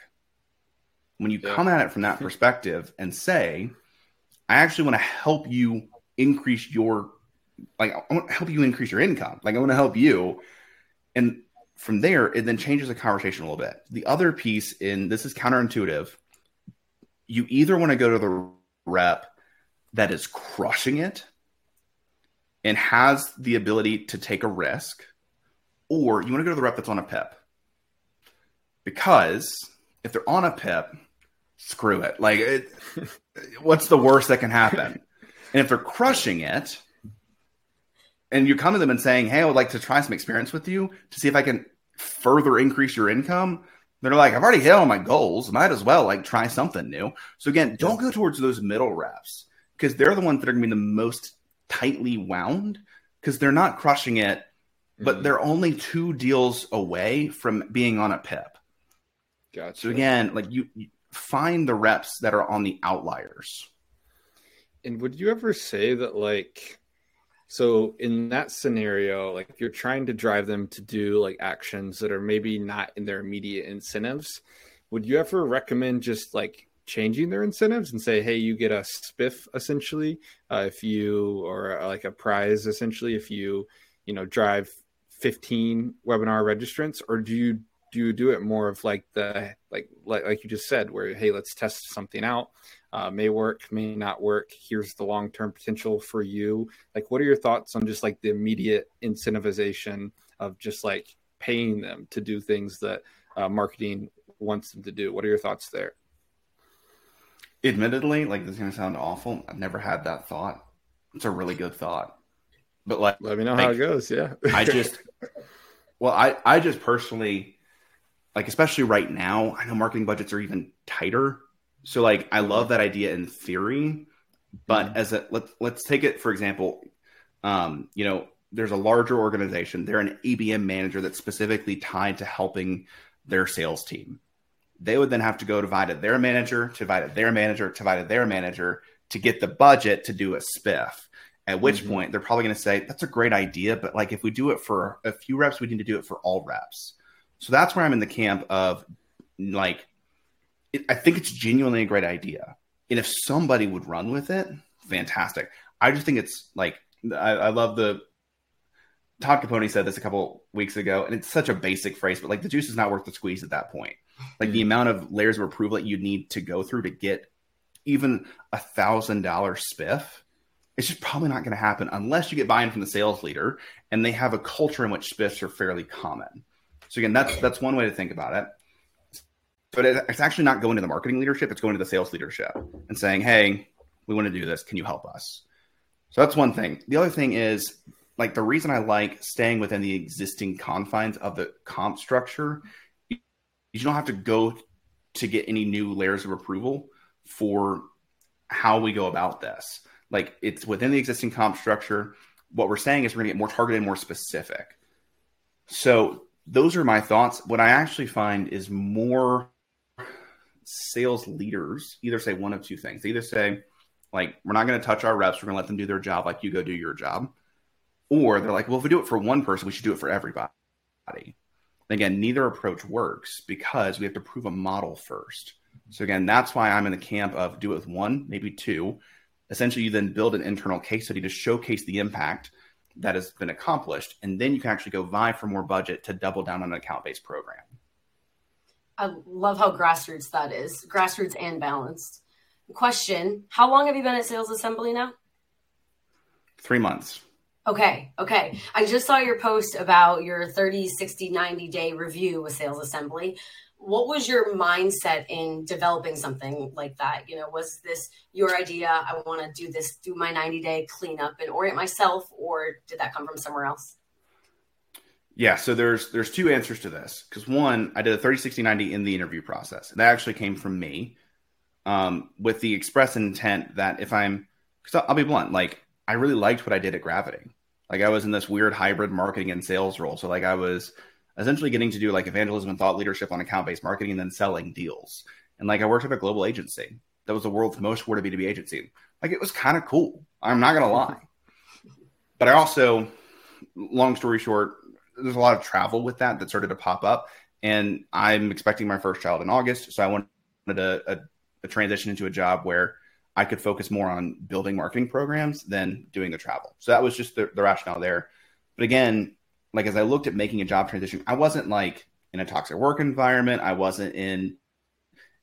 A: When you yeah. come at it from that *laughs* perspective and say, "I actually want to help you increase your like I want to help you increase your income. Like I want to help you." And from there, it then changes the conversation a little bit. The other piece in this is counterintuitive. You either want to go to the rep that is crushing it and has the ability to take a risk, or you want to go to the rep that's on a PIP. Because if they're on a PIP, screw it. Like, it, *laughs* what's the worst that can happen? And if they're crushing it, and you come to them and saying, "Hey, I would like to try some experience with you to see if I can further increase your income." They're like, "I've already hit all my goals. Might as well like try something new." So again, don't go towards those middle reps because they're the ones that are going to be the most tightly wound because they're not crushing it, but mm-hmm. they're only two deals away from being on a PIP. Gotcha. So again, like you, you find the reps that are on the outliers.
B: And would you ever say that like so in that scenario, like you're trying to drive them to do like actions that are maybe not in their immediate incentives, would you ever recommend just like changing their incentives and say, hey, you get a spiff essentially uh, if you or uh, like a prize essentially if you you know drive 15 webinar registrants, or do you do you do it more of like the like like, like you just said where hey let's test something out uh, may work, may not work. Here's the long term potential for you. Like, what are your thoughts on just like the immediate incentivization of just like paying them to do things that uh, marketing wants them to do? What are your thoughts there?
A: Admittedly, like this is gonna sound awful. I've never had that thought. It's a really good thought, but like,
B: let me know
A: like,
B: how it goes. Yeah,
A: I just, well, I I just personally, like, especially right now, I know marketing budgets are even tighter so like I love that idea in theory, but mm-hmm. as a let's let's take it for example, um, you know, there's a larger organization, they're an ABM manager that's specifically tied to helping their sales team. They would then have to go to Vita their manager, to Vita their manager, to Vita their manager to get the budget to do a spiff. At which mm-hmm. point they're probably going to say, that's a great idea, but like if we do it for a few reps, we need to do it for all reps. So that's where I'm in the camp of like it, I think it's genuinely a great idea. And if somebody would run with it, fantastic. I just think it's like I, I love the Todd Caponi said this a couple weeks ago, and it's such a basic phrase, but like the juice is not worth the squeeze at that point. Like the mm-hmm. amount of layers of approval that you'd need to go through to get even a thousand dollar spiff, it's just probably not going to happen unless you get buy-in from the sales leader and they have a culture in which spiffs are fairly common. So again, that's that's one way to think about it but it's actually not going to the marketing leadership it's going to the sales leadership and saying hey we want to do this can you help us so that's one thing the other thing is like the reason i like staying within the existing confines of the comp structure is you don't have to go to get any new layers of approval for how we go about this Like it's within the existing comp structure. What we're saying is we're going to get more targeted, more specific. So those are my thoughts. What I actually find is more sales leaders either say one of two things. They either say, like, we're not going to touch our reps, we're going to let them do their job, like you go do your job. Or they're like, well, if we do it for one person, we should do it for everybody. And Again, neither approach works because we have to prove a model first. So again, that's why I'm in the camp of do it with one, maybe two. Essentially, you then build an internal case study to showcase the impact that has been accomplished, and then you can actually go vie for more budget to double down on an account-based program.
C: I love how grassroots that is, grassroots and balanced. Question: How long have you been at Sales Assembly now?
A: Three months.
C: Okay, okay. I just saw your post about your 30, 60, 90 day review with Sales Assembly. What was your mindset in developing something like that? You know, was this your idea? I want to do this, do my 90 day cleanup and orient myself, or did that come from somewhere else?
A: Yeah, so there's there's two answers to this. Because one, I did a 30, 60, 90 in the interview process. And that actually came from me um, with the express intent that if I'm, because I'll be blunt, like I really liked what I did at Gravity. Like I was in this weird hybrid marketing and sales role. So like I was essentially getting to do like evangelism and thought leadership on account based marketing and then selling deals. And like I worked at a global agency that was the world's most word awarded B2B agency. Like it was kind of cool. I'm not gonna lie. *laughs* But I also, long story short, there's a lot of travel with that that started to pop up. And I'm expecting my first child in August. So I wanted a, a, a transition into a job where I could focus more on building marketing programs than doing the travel. So that was just the, the rationale there. But again, like as I looked at making a job transition, I wasn't like in a toxic work environment. I wasn't in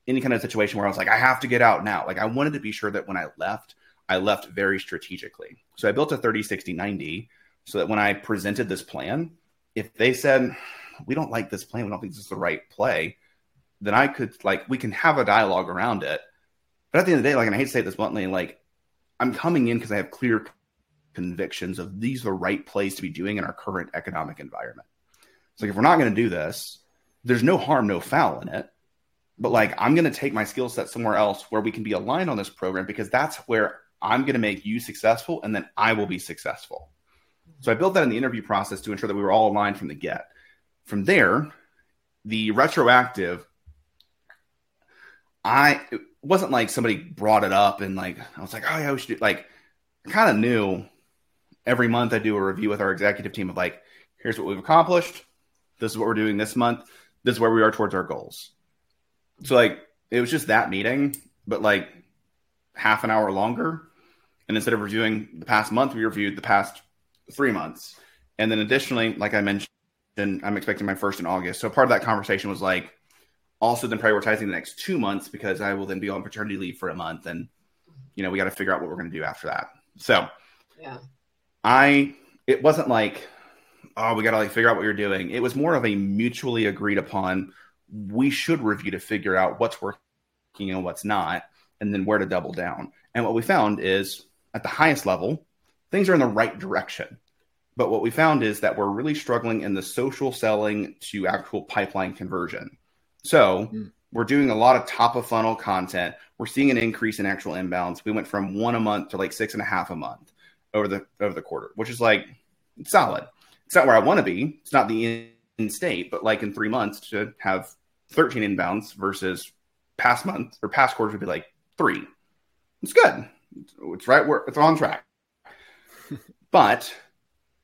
A: any kind of situation where I was like, I have to get out now. Like I wanted to be sure that when I left, I left very strategically. So I built a 30, 60, 90 so that when I presented this plan, if they said, we don't like this plan, we don't think this is the right play, then I could like, we can have a dialogue around it but at the end of the day, like, and I hate to say this bluntly, like, I'm coming in because I have clear convictions of these are the right plays to be doing in our current economic environment. It's like if we're not going to do this, there's no harm, no foul in it. But like, I'm going to take my skill set somewhere else where we can be aligned on this program because that's where I'm going to make you successful, and then I will be successful. So I built that in the interview process to ensure that we were all aligned from the get. From there, the retroactive, I it wasn't like somebody brought it up and like I was like, oh yeah, we should do like I kind of knew every month I do a review with our executive team of like, here's what we've accomplished, this is what we're doing this month, this is where we are towards our goals. So like it was just that meeting, but like half an hour longer. And instead of reviewing the past month, we reviewed the past three months. And then additionally, like I mentioned, then I'm expecting my first in August. So part of that conversation was like, also then prioritizing the next two months because I will then be on paternity leave for a month and you know we got to figure out what we're going to do after that. So
C: yeah,
A: I it wasn't like oh we got to like figure out what you're doing. It was more of a mutually agreed upon we should review to figure out what's working and what's not and then where to double down. And what we found is at the highest level things are in the right direction. But what we found is that we're really struggling in the social selling to actual pipeline conversion. So mm. we're doing a lot of top of funnel content. We're seeing an increase in actual inbounds. We went from one a month to like six and a half a month over the over the quarter, which is like solid. It's not where I want to be. It's not the in state, but like in three months to have 13 inbounds versus past month or past quarters would be like three. It's good. It's right where it's on track. *laughs* but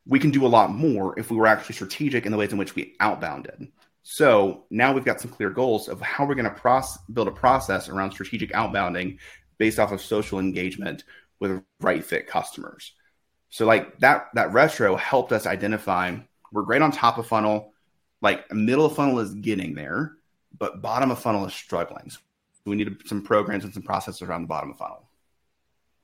A: we can do a lot more if we were actually strategic in the ways in which we outbounded. So now we've got some clear goals of how we're going to build a process around strategic outbounding based off of social engagement with right fit customers. So like that that retro helped us identify we're great on top of funnel, like middle of funnel is getting there, but bottom of funnel is struggling. So we need some programs and some processes around the bottom of funnel.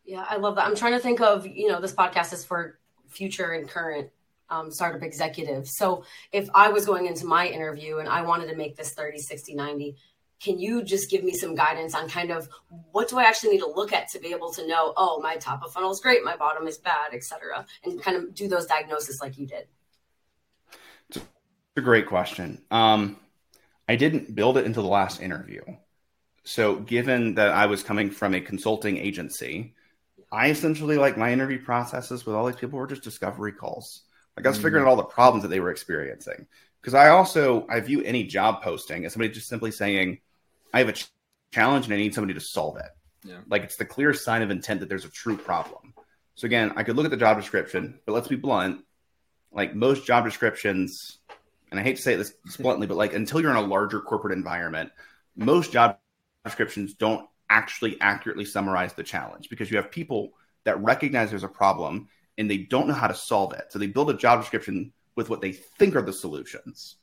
C: Yeah, I love that. I'm trying to think of, you know, this podcast is for future and current um, startup executive. So if I was going into my interview and I wanted to make this 30, 60, 90, can you just give me some guidance on kind of what do I actually need to look at to be able to know, oh, my top of funnel is great, my bottom is bad, etc., and kind of do those diagnoses like you did?
A: It's a great question. Um, I didn't build it into the last interview. So, given that I was coming from a consulting agency, I essentially like my interview processes with all these people were just discovery calls. Like I was mm. figuring out all the problems that they were experiencing. Because I also I view any job posting as somebody just simply saying, I have a ch- challenge and I need somebody to solve it. Yeah. Like it's the clear sign of intent that there's a true problem. So again, I could look at the job description, but let's be blunt. Like most job descriptions, and I hate to say this *laughs* bluntly, but like until you're in a larger corporate environment, most job descriptions don't actually accurately summarize the challenge because you have people that recognize there's a problem and they don't know how to solve it. So they build a job description with what they think are the solutions.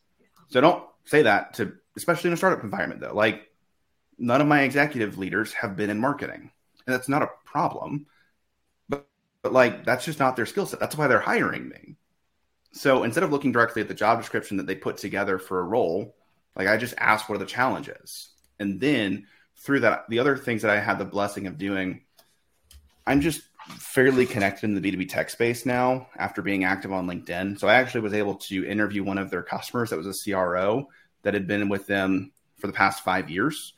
A: So don't say that to, especially in a startup environment, though. Like, none of my executive leaders have been in marketing, and that's not a problem. But, but like, that's just not their skill set. That's why they're hiring me. So instead of looking directly at the job description that they put together for a role, like I just asked what are the challenges, and then through that, the other things that I had the blessing of doing, I'm just fairly connected in the B2B tech space now after being active on LinkedIn. So I actually was able to interview one of their customers that was a CRO that had been with them for the past five years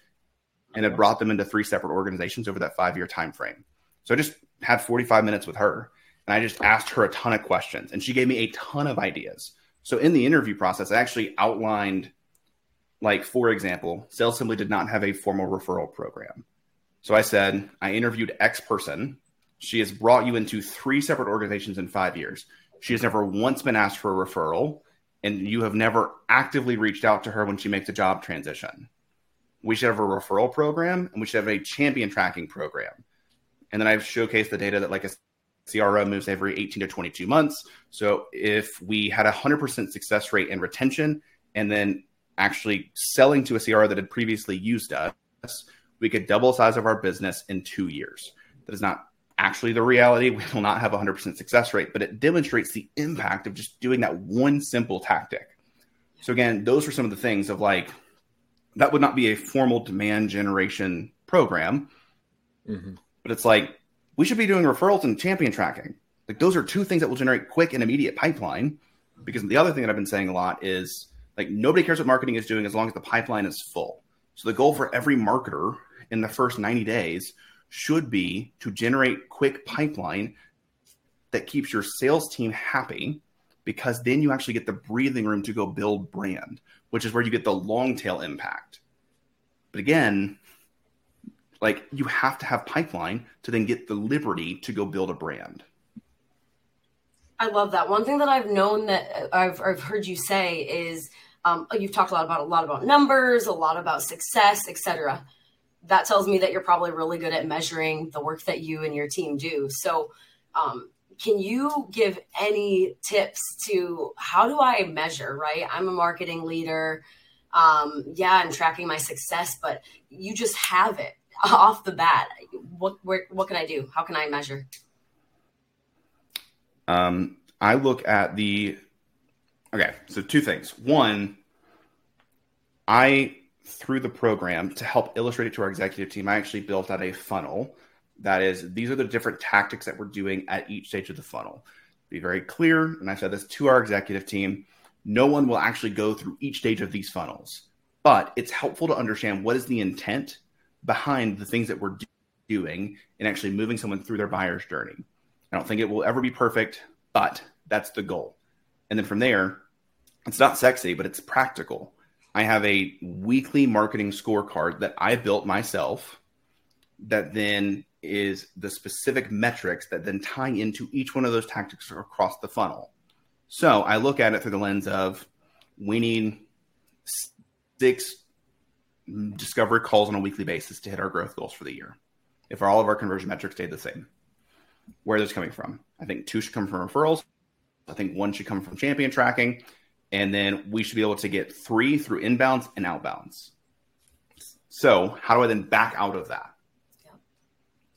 A: and had brought them into three separate organizations over that five year time frame. So I just had 45 minutes with her and I just asked her a ton of questions and she gave me a ton of ideas. So in the interview process, I actually outlined like, for example, Sales Assembly did not have a formal referral program. So I said, I interviewed X person. She has brought you into three separate organizations in five years. She has never once been asked for a referral, and you have never actively reached out to her when she makes a job transition. We should have a referral program and we should have a champion tracking program. And then I've showcased the data that like a CRO moves every 18 to 22 months. So if we had a 100% success rate in retention and then actually selling to a CRO that had previously used us, we could double the size of our business in two years. That is not actually the reality. We will not have a 100% success rate, but it demonstrates the impact of just doing that one simple tactic. So, again, those were some of the things of like, that would not be a formal demand generation program, mm-hmm. but it's like, we should be doing referrals and champion tracking. Like, those are two things that will generate quick and immediate pipeline. Because the other thing that I've been saying a lot is, like nobody cares what marketing is doing as long as the pipeline is full. So the goal for every marketer in the first 90 days should be to generate quick pipeline that keeps your sales team happy because then you actually get the breathing room to go build brand, which is where you get the long tail impact. But again, like you have to have pipeline to then get the liberty to go build a brand.
C: I love that. One thing that I've known that I've, I've heard you say is um, you've talked a lot about a lot about numbers, a lot about success, etc. That tells me that you're probably really good at measuring the work that you and your team do. So, um, can you give any tips to how do I measure? Right, I'm a marketing leader. Um, yeah, I'm tracking my success, but you just have it *laughs* off the bat. What where, what can I do? How can I measure?
A: Um, I look at the Okay, so two things. One, I through the program to help illustrate it to our executive team, I actually built out a funnel that is these are the different tactics that we're doing at each stage of the funnel. Be very clear, and I said this to our executive team. No one will actually go through each stage of these funnels, but it's helpful to understand what is the intent behind the things that we're doing and actually moving someone through their buyer's journey. I don't think it will ever be perfect, but that's the goal. And then from there, it's not sexy, but it's practical. I have a weekly marketing scorecard that I built myself that then is the specific metrics that then tie into each one of those tactics across the funnel. So I look at it through the lens of we need six discovery calls on a weekly basis to hit our growth goals for the year. If all of our conversion metrics stayed the same, where are those coming from? I think two should come from referrals. I think one should come from champion tracking, and then we should be able to get three through inbounds and outbounds. So, how do I then back out of that?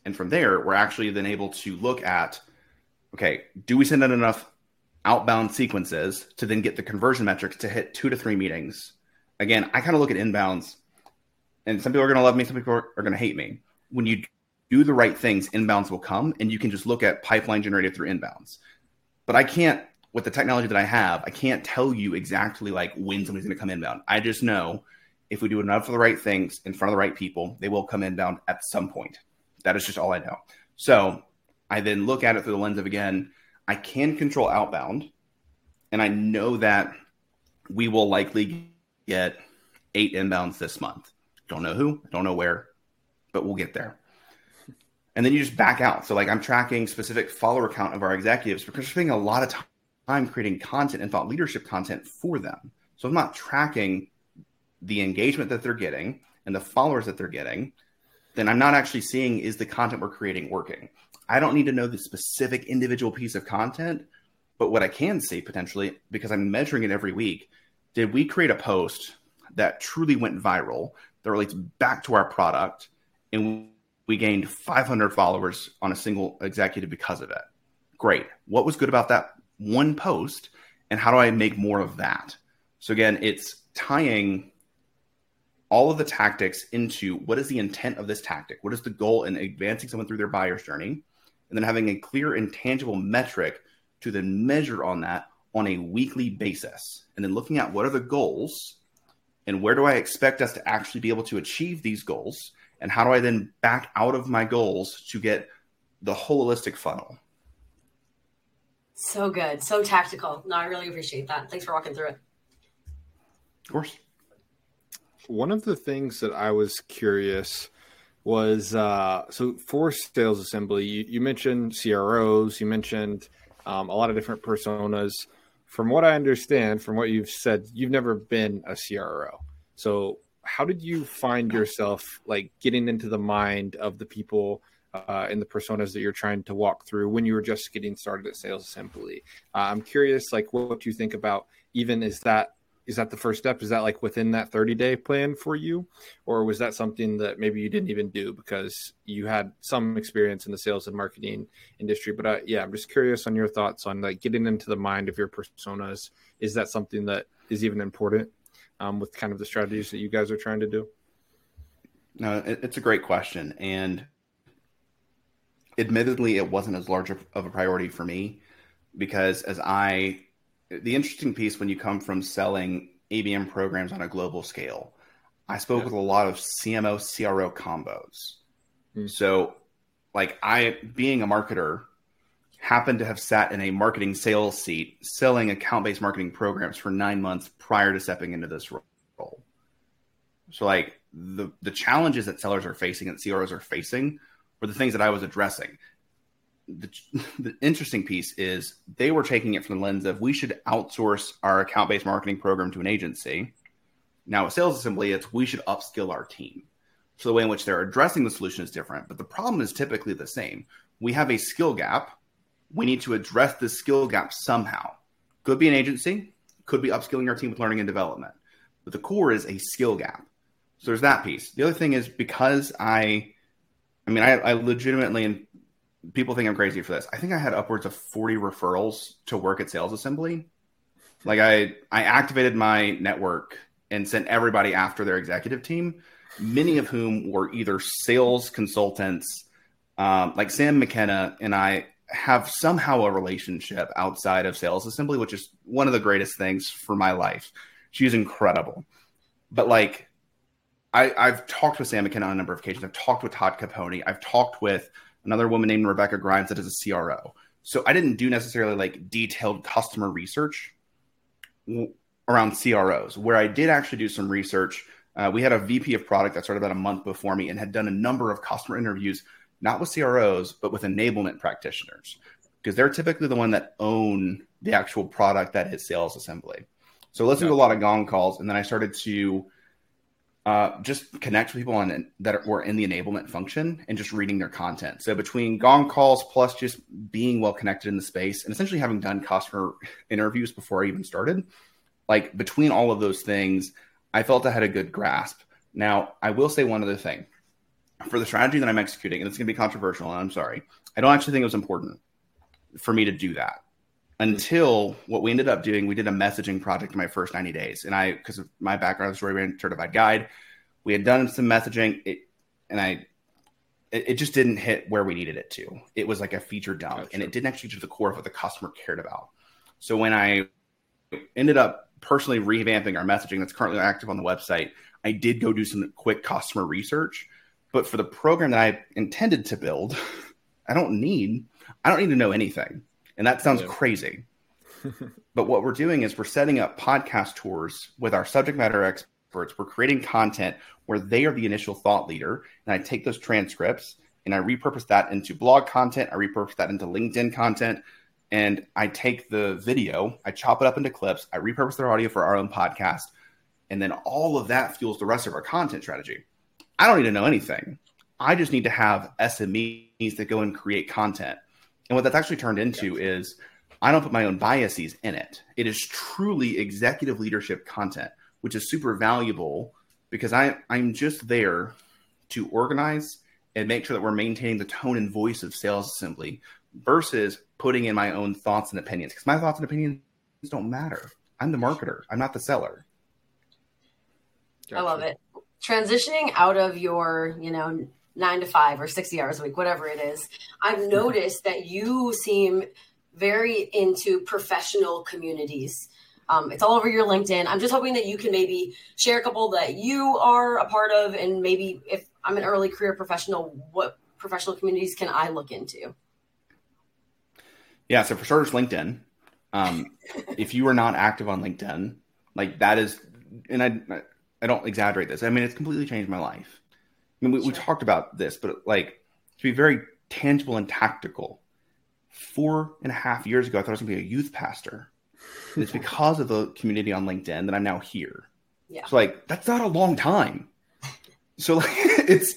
A: And from there, we're actually then able to look at okay, do we send out enough outbound sequences to then get the conversion metrics to hit two to three meetings? Again, I kind of look at inbounds, and some people are going to love me, some people are, are going to hate me. When you do the right things, inbounds will come, and you can just look at pipeline generated through inbounds. But I can't with the technology that I have, I can't tell you exactly like when somebody's going to come inbound. I just know if we do enough of the right things in front of the right people, they will come inbound at some point. That is just all I know. So I then look at it through the lens of again, I can control outbound, and I know that we will likely get eight inbounds this month. Don't know who, don't know where, but we'll get there. And then you just back out. So, like, I'm tracking specific follower count of our executives because we're spending a lot of time creating content and thought leadership content for them. So, I'm not tracking the engagement that they're getting and the followers that they're getting. Then I'm not actually seeing is the content we're creating working. I don't need to know the specific individual piece of content, but what I can see potentially, because I'm measuring it every week, did we create a post that truly went viral that relates back to our product and we gained 500 followers on a single executive because of it? Great. What was good about that one post and how do I make more of that? So again, it's tying all of the tactics into what is the intent of this tactic? What is the goal in advancing someone through their buyer's journey? and then having a clear and tangible metric to then measure on that on a weekly basis. And then looking at what are the goals and where do I expect us to actually be able to achieve these goals? And how do I then back out of my goals to get the holistic funnel?
C: So good. So tactical. No, I really appreciate that. Thanks for walking through it.
A: Of course.
B: One of the things that I was curious was uh, so for sales assembly, you, you mentioned CROs, you mentioned um, a lot of different personas. From what I understand, from what you've said, you've never been a CRO. So, how did you find yourself like getting into the mind of the people uh, and the personas that you're trying to walk through when you were just getting started at Sales Assembly? Uh, I'm curious, like, what do you think about even is that is that the first step? Is that like within that 30 day plan for you? Or was that something that maybe you didn't even do because you had some experience in the sales and marketing industry? But uh, yeah, I'm just curious on your thoughts on like getting into the mind of your personas. Is that something that is even important um, with kind of the strategies that you guys are trying to do?
A: No, it's a great question. And admittedly, it wasn't as large of a priority for me because as I the interesting piece when you come from selling ABM programs on a global scale, I spoke yeah. with a lot of CMO CRO combos. Mm. So, like I, being a marketer, happened to have sat in a marketing sales seat selling account based marketing programs for nine months prior to stepping into this role. So, like the the challenges that sellers are facing and CROs are facing were the things that I was addressing the, *laughs* the, interesting piece is they were taking it from the lens of we should outsource our account based marketing program to an agency. Now, with Sales Assembly, it's we should upskill our team. So the way in which they're addressing the solution is different, but the problem is typically the same. We have a skill gap. We need to address this skill gap somehow. Could be an agency, could be upskilling our team with learning and development. But the core is a skill gap. So there's that piece. The other thing is because I, I mean, I, I legitimately people think I'm crazy for this. I think I had upwards of 40 referrals to work at Sales Assembly. Like I I activated my network and sent everybody after their executive team, many of whom were either sales consultants, um, like Sam McKenna and I have somehow a relationship outside of Sales Assembly, which is one of the greatest things for my life. She's incredible. But like I, I've talked with Sam McKenna on a number of occasions. I've talked with Todd Caponi. I've talked with another woman named Rebecca Grimes that is a CRO. So I didn't do necessarily like detailed customer research around CROs. Where I did actually do some research, uh, we had a VP of product that started about a month before me and had done a number of customer interviews, not with CROs, but with enablement practitioners, because they're typically the one that own the actual product that is sales assembly. So listened yeah. to a lot of Gong calls, and then I started to uh, just connect with people on that were in the enablement function and just reading their content. So between Gong calls plus just being well connected in the space and essentially having done customer interviews before I even started, like between all of those things, I felt I had a good grasp. Now, I will say one other thing. For the strategy that I'm executing, and it's going to be controversial, and I'm sorry, I don't actually think it was important for me to do that until what we ended up doing, we did a messaging project in my first 90 days. And I, because of my background as a story certified guide, we had done some messaging it, and I, it, it, just didn't hit where we needed it to. It was like a feature dump gotcha. and it didn't actually get to the core of what the customer cared about. So when I ended up personally revamping our messaging that's currently active on the website, I did go do some quick customer research. But for the program that I intended to build, *laughs* I don't need I don't need to know anything. And that sounds yeah. crazy. *laughs* but what we're doing is we're setting up podcast tours with our subject matter experts. We're creating content where they are the initial thought leader. And I take those transcripts and I repurpose that into blog content. I repurpose that into LinkedIn content. And I take the video, I chop it up into clips, I repurpose their audio for our own podcast. And then all of that fuels the rest of our content strategy. I don't need to know anything. I just need to have SMEs that go and create content. And what that's actually turned into is I don't put my own biases in it. It is truly executive leadership content, which is super valuable because I, I'm just there to organize and make sure that we're maintaining the tone and voice of sales assembly versus putting in my own thoughts and opinions because my thoughts and opinions don't matter. I'm the marketer, I'm not the seller.
C: Gotcha. I love it. Transitioning out of your, you know, nine to five or 60 hours a week, whatever it is, I've noticed that you seem very into professional communities. Um, it's all over your LinkedIn. I'm just hoping that you can maybe share a couple that you are a part of, and maybe if I'm an early career professional, what professional communities can I look into?
A: Yeah, so for starters, LinkedIn. Um, *laughs* if you are not active on LinkedIn, like that is, and I, I don't exaggerate this. I mean, it's completely changed my life. I mean, we, sure. we talked about this, but like to be very tangible and tactical. Four and a half years ago, I thought I was going to be a youth pastor. And it's *laughs* because of the community on LinkedIn that I'm now here. Yeah. So like that's not a long time. *laughs* So like *laughs* it's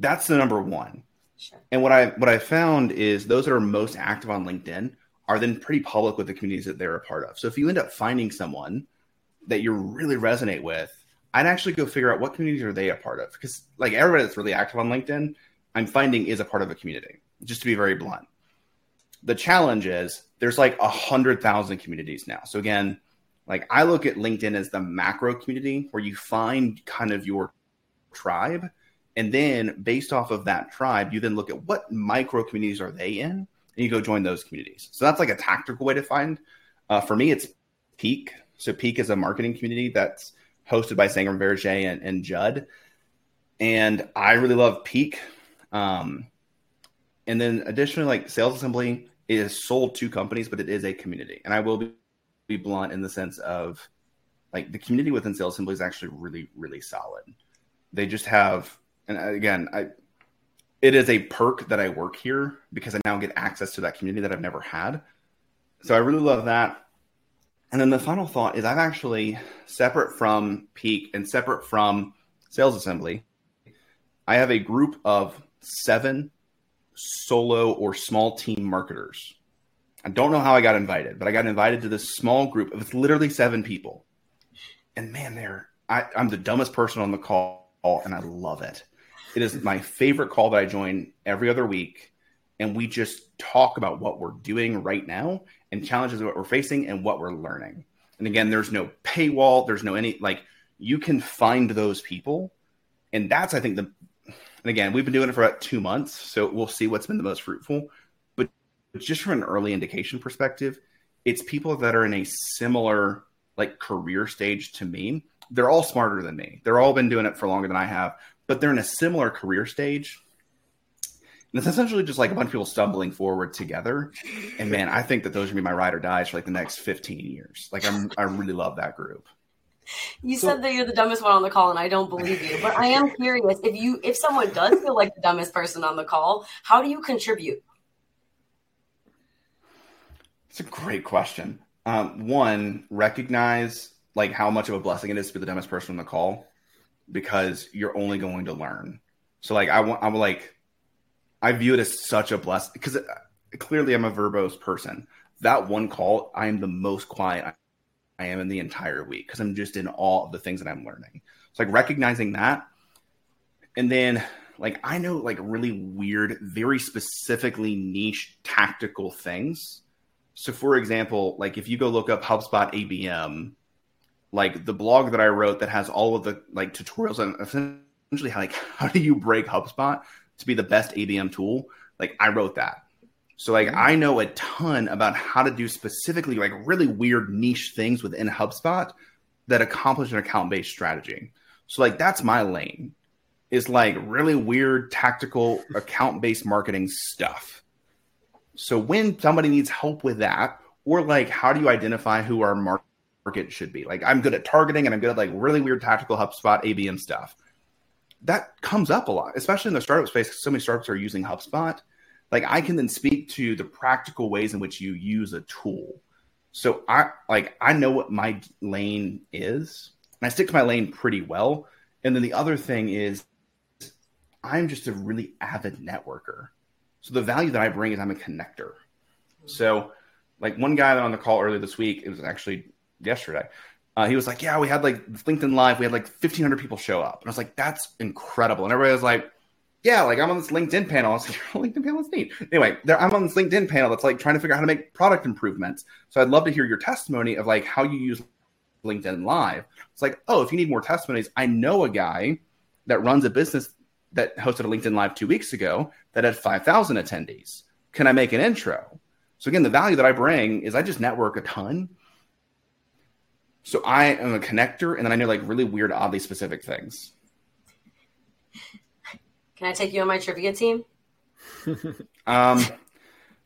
A: that's the number one. Sure. And what I what I found is those that are most active on LinkedIn are then pretty public with the communities that they're a part of. So if you end up finding someone that you really resonate with, I'd actually go figure out what communities are they a part of because like everybody that's really active on LinkedIn, I'm finding is a part of a community. Just to be very blunt. The challenge is there's like a hundred thousand communities now. So again, like I look at LinkedIn as the macro community where you find kind of your tribe. And then based off of that tribe, you then look at what micro communities are they in and you go join those communities. So that's like a tactical way to find. Uh, for me, it's Peak. So Peak is a marketing community that's hosted by Sangram Vajre and, and Judd. And I really love Peak. Um, and then additionally, like Sales Assembly is sold to companies, but it is a community. And I will be, be blunt in the sense of like the community within Sales Assembly is actually really, really solid. They just have, and again, I, it is a perk that I work here because I now get access to that community that I've never had. So I really love that. And then the final thought is I've actually separate from Peak and separate from Sales Assembly, I have a group of seven solo or small team marketers. I don't know how I got invited, but I got invited to this small group of literally seven people. And man, they're I, I'm the dumbest person on the call, and I love it. It is my favorite call that I join every other week. And we just talk about what we're doing right now and challenges that we're facing and what we're learning. And again, there's no paywall, there's no any like you can find those people. And that's I think the and again, we've been doing it for about two months, so we'll see what's been the most fruitful. But just from an early indication perspective, it's people that are in a similar like career stage to me. They're all smarter than me. They're all been doing it for longer than I have, but they're in a similar career stage and it's essentially just like a bunch of people stumbling forward together. And man, I think that those are gonna be my ride or dies for like the next 15 years. Like I'm I really love that group.
C: You so, said that you're the dumbest one on the call, and I don't believe you. But I am curious if you if someone does feel like the dumbest person on the call, how do you contribute?
A: It's a great question. Um, one, recognize like how much of a blessing it is to be the dumbest person on the call because you're only going to learn. So like I want I'm like I view it as such a blessing because uh, clearly I'm a verbose person. That one call, I am the most quiet I am in the entire week because I'm just in awe of the things that I'm learning. It's like recognizing that. And then, like, I know like really weird, very specifically niche tactical things. So, for example, like if you go look up HubSpot ABM, like the blog that I wrote that has all of the like tutorials on essentially how like *laughs* how do you break HubSpot? To be the best ABM tool, like I wrote that. So like mm-hmm. I know a ton about how to do specifically like really weird niche things within HubSpot that accomplish an account-based strategy. So like that's my lane. Is like really weird tactical account-based marketing stuff. So when somebody needs help with that, or like how do you identify who our market should be? Like I'm good at targeting and I'm good at like really weird tactical HubSpot ABM stuff. That comes up a lot, especially in the startup space. So many startups are using HubSpot. Like I can then speak to the practical ways in which you use a tool. So I like I know what my lane is, and I stick to my lane pretty well. And then the other thing is I'm just a really avid networker. So the value that I bring is I'm a connector. So, like one guy that on the call earlier this week, it was actually yesterday. Uh, he was like, "Yeah, we had like LinkedIn Live. We had like 1,500 people show up." And I was like, "That's incredible!" And everybody was like, "Yeah, like I'm on this LinkedIn panel." I was like, *laughs* "LinkedIn panel is neat." Anyway, there, I'm on this LinkedIn panel that's like trying to figure out how to make product improvements. So I'd love to hear your testimony of like how you use LinkedIn Live. It's like, oh, if you need more testimonies, I know a guy that runs a business that hosted a LinkedIn Live two weeks ago that had 5,000 attendees. Can I make an intro? So, again, the value that I bring is I just network a ton. So, I am a connector and then I know like really weird, oddly specific things.
C: Can I take you on my trivia team? *laughs*
A: um,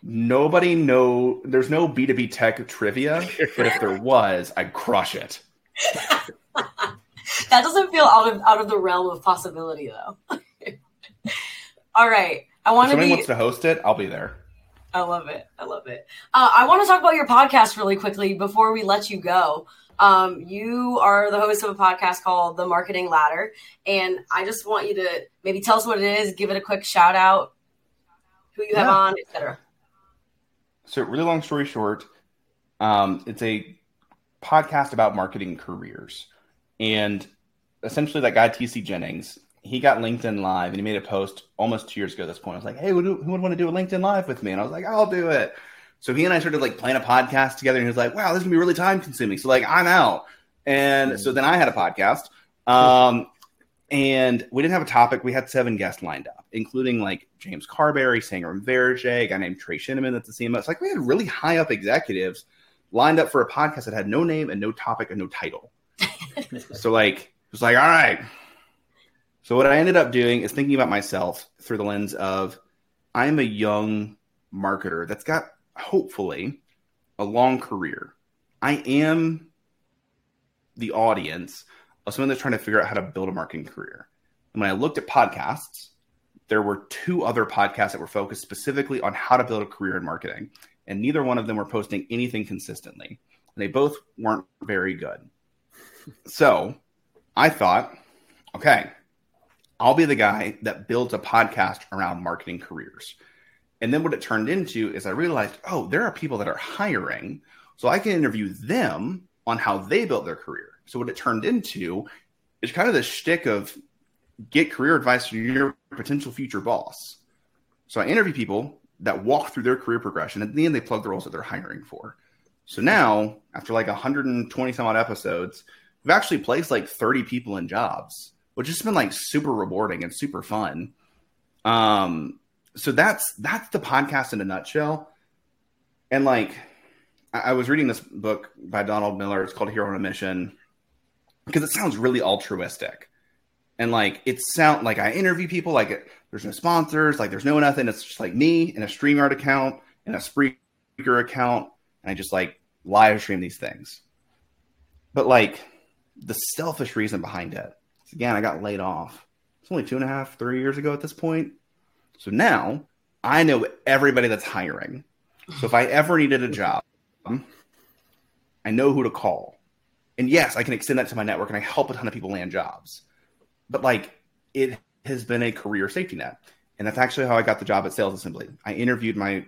A: nobody know there's no B2B tech trivia, but if there was, I'd crush it. *laughs*
C: that doesn't feel out of out of the realm of possibility though. *laughs* All right. I want to be.
A: wants to host it, I'll be there.
C: I love it. I love it. Uh, I want to talk about your podcast really quickly before we let you go. Um, you are the host of a podcast called The Marketing Ladder, and I just want you to maybe tell us what it is, give it a quick shout out, who you have yeah. on, etc.
A: So, really long story short, um, it's a podcast about marketing careers, and essentially, that guy TC Jennings he got LinkedIn Live and he made a post almost two years ago at this point. I was like, hey, who, who would want to do a LinkedIn Live with me? And I was like, I'll do it. So he and I started like playing a podcast together, and he was like, wow, this is gonna be really time consuming. So like, I'm out. And so then I had a podcast. Um, and we didn't have a topic. We had seven guests lined up, including like James Carbary, Sangram Vajre, a guy named Trey Shinneman that's the CMO. It's like we had really high up executives lined up for a podcast that had no name and no topic and no title. *laughs* so like, it was like, all right, so what I ended up doing is thinking about myself through the lens of I'm a young marketer that's got hopefully a long career. I am the audience of someone that's trying to figure out how to build a marketing career. And when I looked at podcasts, there were two other podcasts that were focused specifically on how to build a career in marketing. And neither one of them were posting anything consistently. And they both weren't very good. So I thought, okay, I'll be the guy that builds a podcast around marketing careers. And then what it turned into is I realized, oh, there are people that are hiring. So I can interview them on how they built their career. So what it turned into is kind of the shtick of get career advice from your potential future boss. So I interview people that walk through their career progression. At the end, they plug the roles that they're hiring for. So now, after like 120 some odd episodes, we've actually placed like 30 people in jobs which has been like super rewarding and super fun. Um, so that's that's the podcast in a nutshell. And like, I, I was reading this book by Donald Miller. It's called Hero on a Mission because it sounds really altruistic. And like, it sound like I interview people. Like, it, there's no sponsors. Like, there's no nothing. It's just like me and a Streamyard account and a Spreaker account, and I just like live stream these things. But like, the selfish reason behind it again, I got laid off. It's only two and a half, three years ago at this point. So now I know everybody that's hiring. So if I ever needed a job, I know who to call. And yes, I can extend that to my network and I help a ton of people land jobs. But like it has been a career safety net. And that's actually how I got the job at Sales Assembly. I interviewed my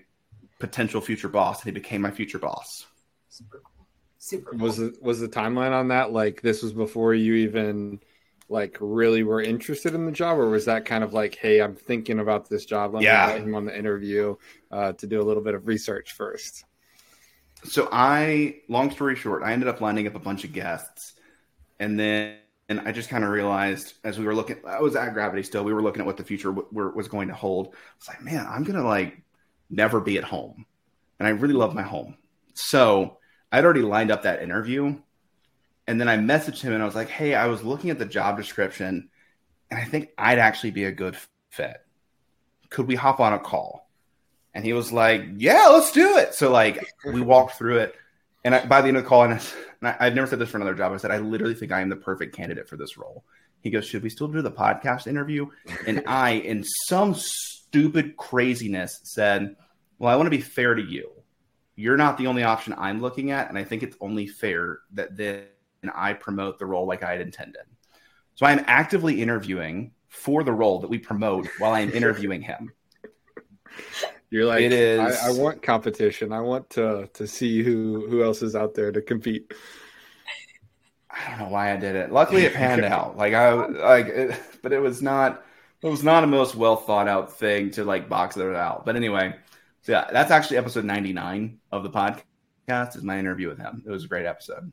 A: potential future boss and he became my future boss.
C: Super cool. Super
B: cool. Was it was the timeline on that like this was before you even like really were interested in the job, or was that kind of like, hey, I'm thinking about this job. Let yeah. me get him on the interview uh, to do a little bit of research first.
A: So I, long story short, I ended up lining up a bunch of guests, and then and I just kind of realized as we were looking, I was at Gravity still. We were looking at what the future w- was going to hold. I was like, man, I'm gonna like never be at home, and I really love my home. So I'd already lined up that interview and then I messaged him and I was like, "Hey, I was looking at the job description, and I think I'd actually be a good fit. Could we hop on a call?" And he was like, "Yeah, let's do it." So like we walked through it, and I, by the end of the call, and, I, and I, I've never said this for another job. I said, "I literally think I am the perfect candidate for this role." He goes, "Should we still do the podcast interview?" And *laughs* I, in some stupid craziness, said, "Well, I want to be fair to you. You're not the only option I'm looking at, and I think it's only fair that then I promote the role like I had intended." So I am actively interviewing for the role that we promote while I'm interviewing him. *laughs*
B: You're like, it is. I, I, want competition. I want to to see who who else is out there to compete.
A: I don't know why I did it. Luckily, it panned *laughs* out. Like I like, it, but it was not. It was not a most well thought out thing to like box it out. But anyway, so yeah, that's actually episode ninety nine of the podcast. Is my interview with him. It was a great episode.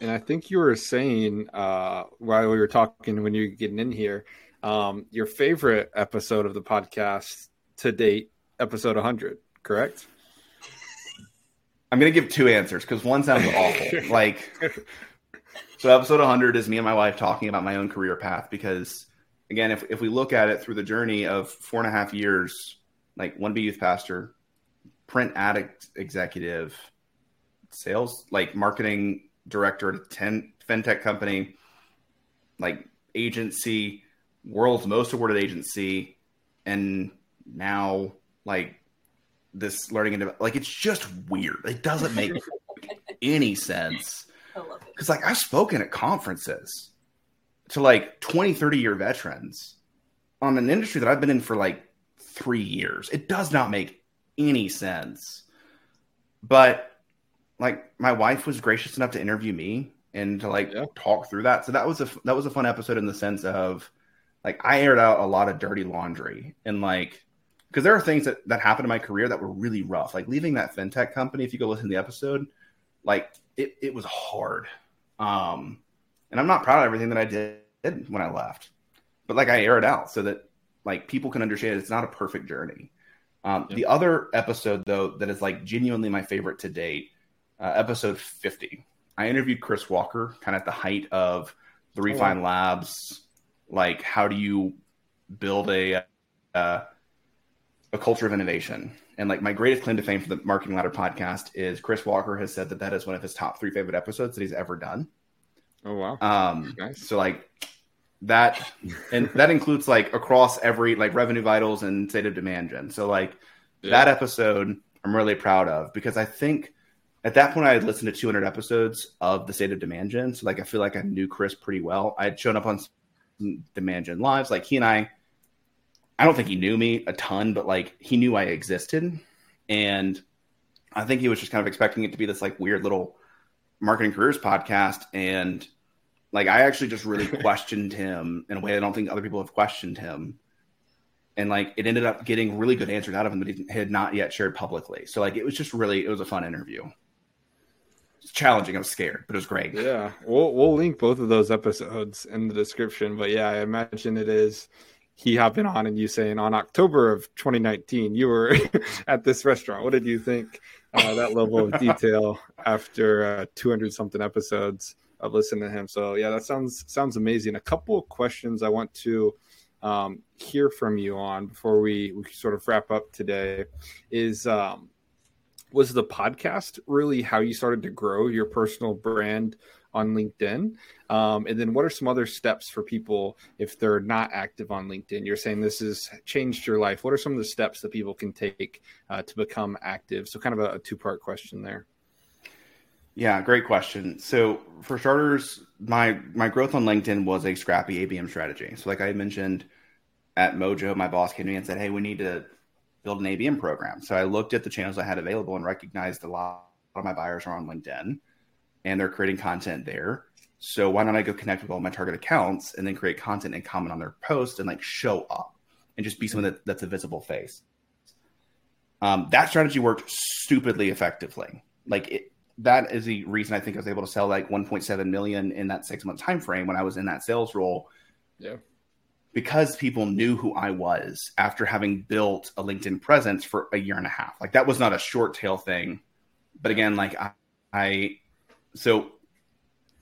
B: And I think you were saying uh, while we were talking when you were getting in here, um, your favorite episode of the podcast to date episode 100, correct? *laughs*
A: I'm going to give two answers because one sounds awful. *laughs* like, so episode 100 is me and my wife talking about my own career path because, again, if, if we look at it through the journey of four and a half years, like one be youth pastor, print addict executive, sales, like marketing director at a 10 fintech company, like agency, world's most awarded agency, and now like this learning and like it's just weird. It doesn't make *laughs* any sense. Because like I've spoken at conferences to like 20, 30 year veterans on an industry that I've been in for like three years. It does not make any sense. But like my wife was gracious enough to interview me and to like yeah. talk through that. So that was a that was a fun episode in the sense of like I aired out a lot of dirty laundry and like because there are things that, that happened in my career that were really rough. Like leaving that fintech company, if you go listen to the episode, like it, it was hard. Um, and I'm not proud of everything that I did when I left, but like I aired out so that like people can understand it's not a perfect journey. Um, The other episode though that is like genuinely my favorite to date, uh, episode 50. I interviewed Chris Walker kind of at the height of the Refine oh, wow. Labs. Like, how do you build a uh, a culture of innovation. And like my greatest claim to fame for the Marketing Ladder podcast is Chris Walker has said that that is one of his top three favorite episodes that he's ever done.
B: Oh wow!
A: Um, nice. So like that, and that includes like across every like revenue vitals and state of demand gen. So like yeah. that episode, I'm really proud of because I think at that point I had listened to 200 episodes of the state of demand gen. So like I feel like I knew Chris pretty well. I had shown up on demand gen lives. Like he and I I don't think he knew me a ton, but like he knew I existed. And I think he was just kind of expecting it to be this like weird little marketing careers podcast. And like I actually just really *laughs* questioned him in a way I don't think other people have questioned him. And like it ended up getting really good answers out of him that he had not yet shared publicly. So like it was just really it was a fun interview. Challenging. I was scared, but it was great.
B: Yeah. We'll we'll link both of those episodes in the description. But yeah, I imagine it is he hopping on and you saying on October of 2019 you were *laughs* at this restaurant. What did you think uh, that level of detail after uh, 200 something episodes of listening to him? So yeah, that sounds sounds amazing. A couple of questions I want to um, hear from you on before we, we sort of wrap up today is um, was the podcast really how you started to grow your personal brand on LinkedIn? Um, and then what are some other steps for people if they're not active on LinkedIn? You're saying this has changed your life. What are some of the steps that people can take uh, to become active? So, kind of a, a two part question there.
A: Yeah, great question. So, for starters, my my growth on LinkedIn was a scrappy ABM strategy. So, like I mentioned at Mojo, my boss came to me and said, "Hey, we need to build an ABM program." So, I looked at the channels I had available and recognized a lot of my buyers are on LinkedIn and they're creating content there. So why don't I go connect with all my target accounts and then create content and comment on their post and like show up and just be someone that, that's a visible face. Um, that strategy worked stupidly effectively. Like it, that is the reason I think I was able to sell like 1.7 million in that six month time frame when I was in that sales role.
B: Yeah.
A: Because people knew who I was after having built a LinkedIn presence for a year and a half. Like that was not a short tail thing. But again, like I, I so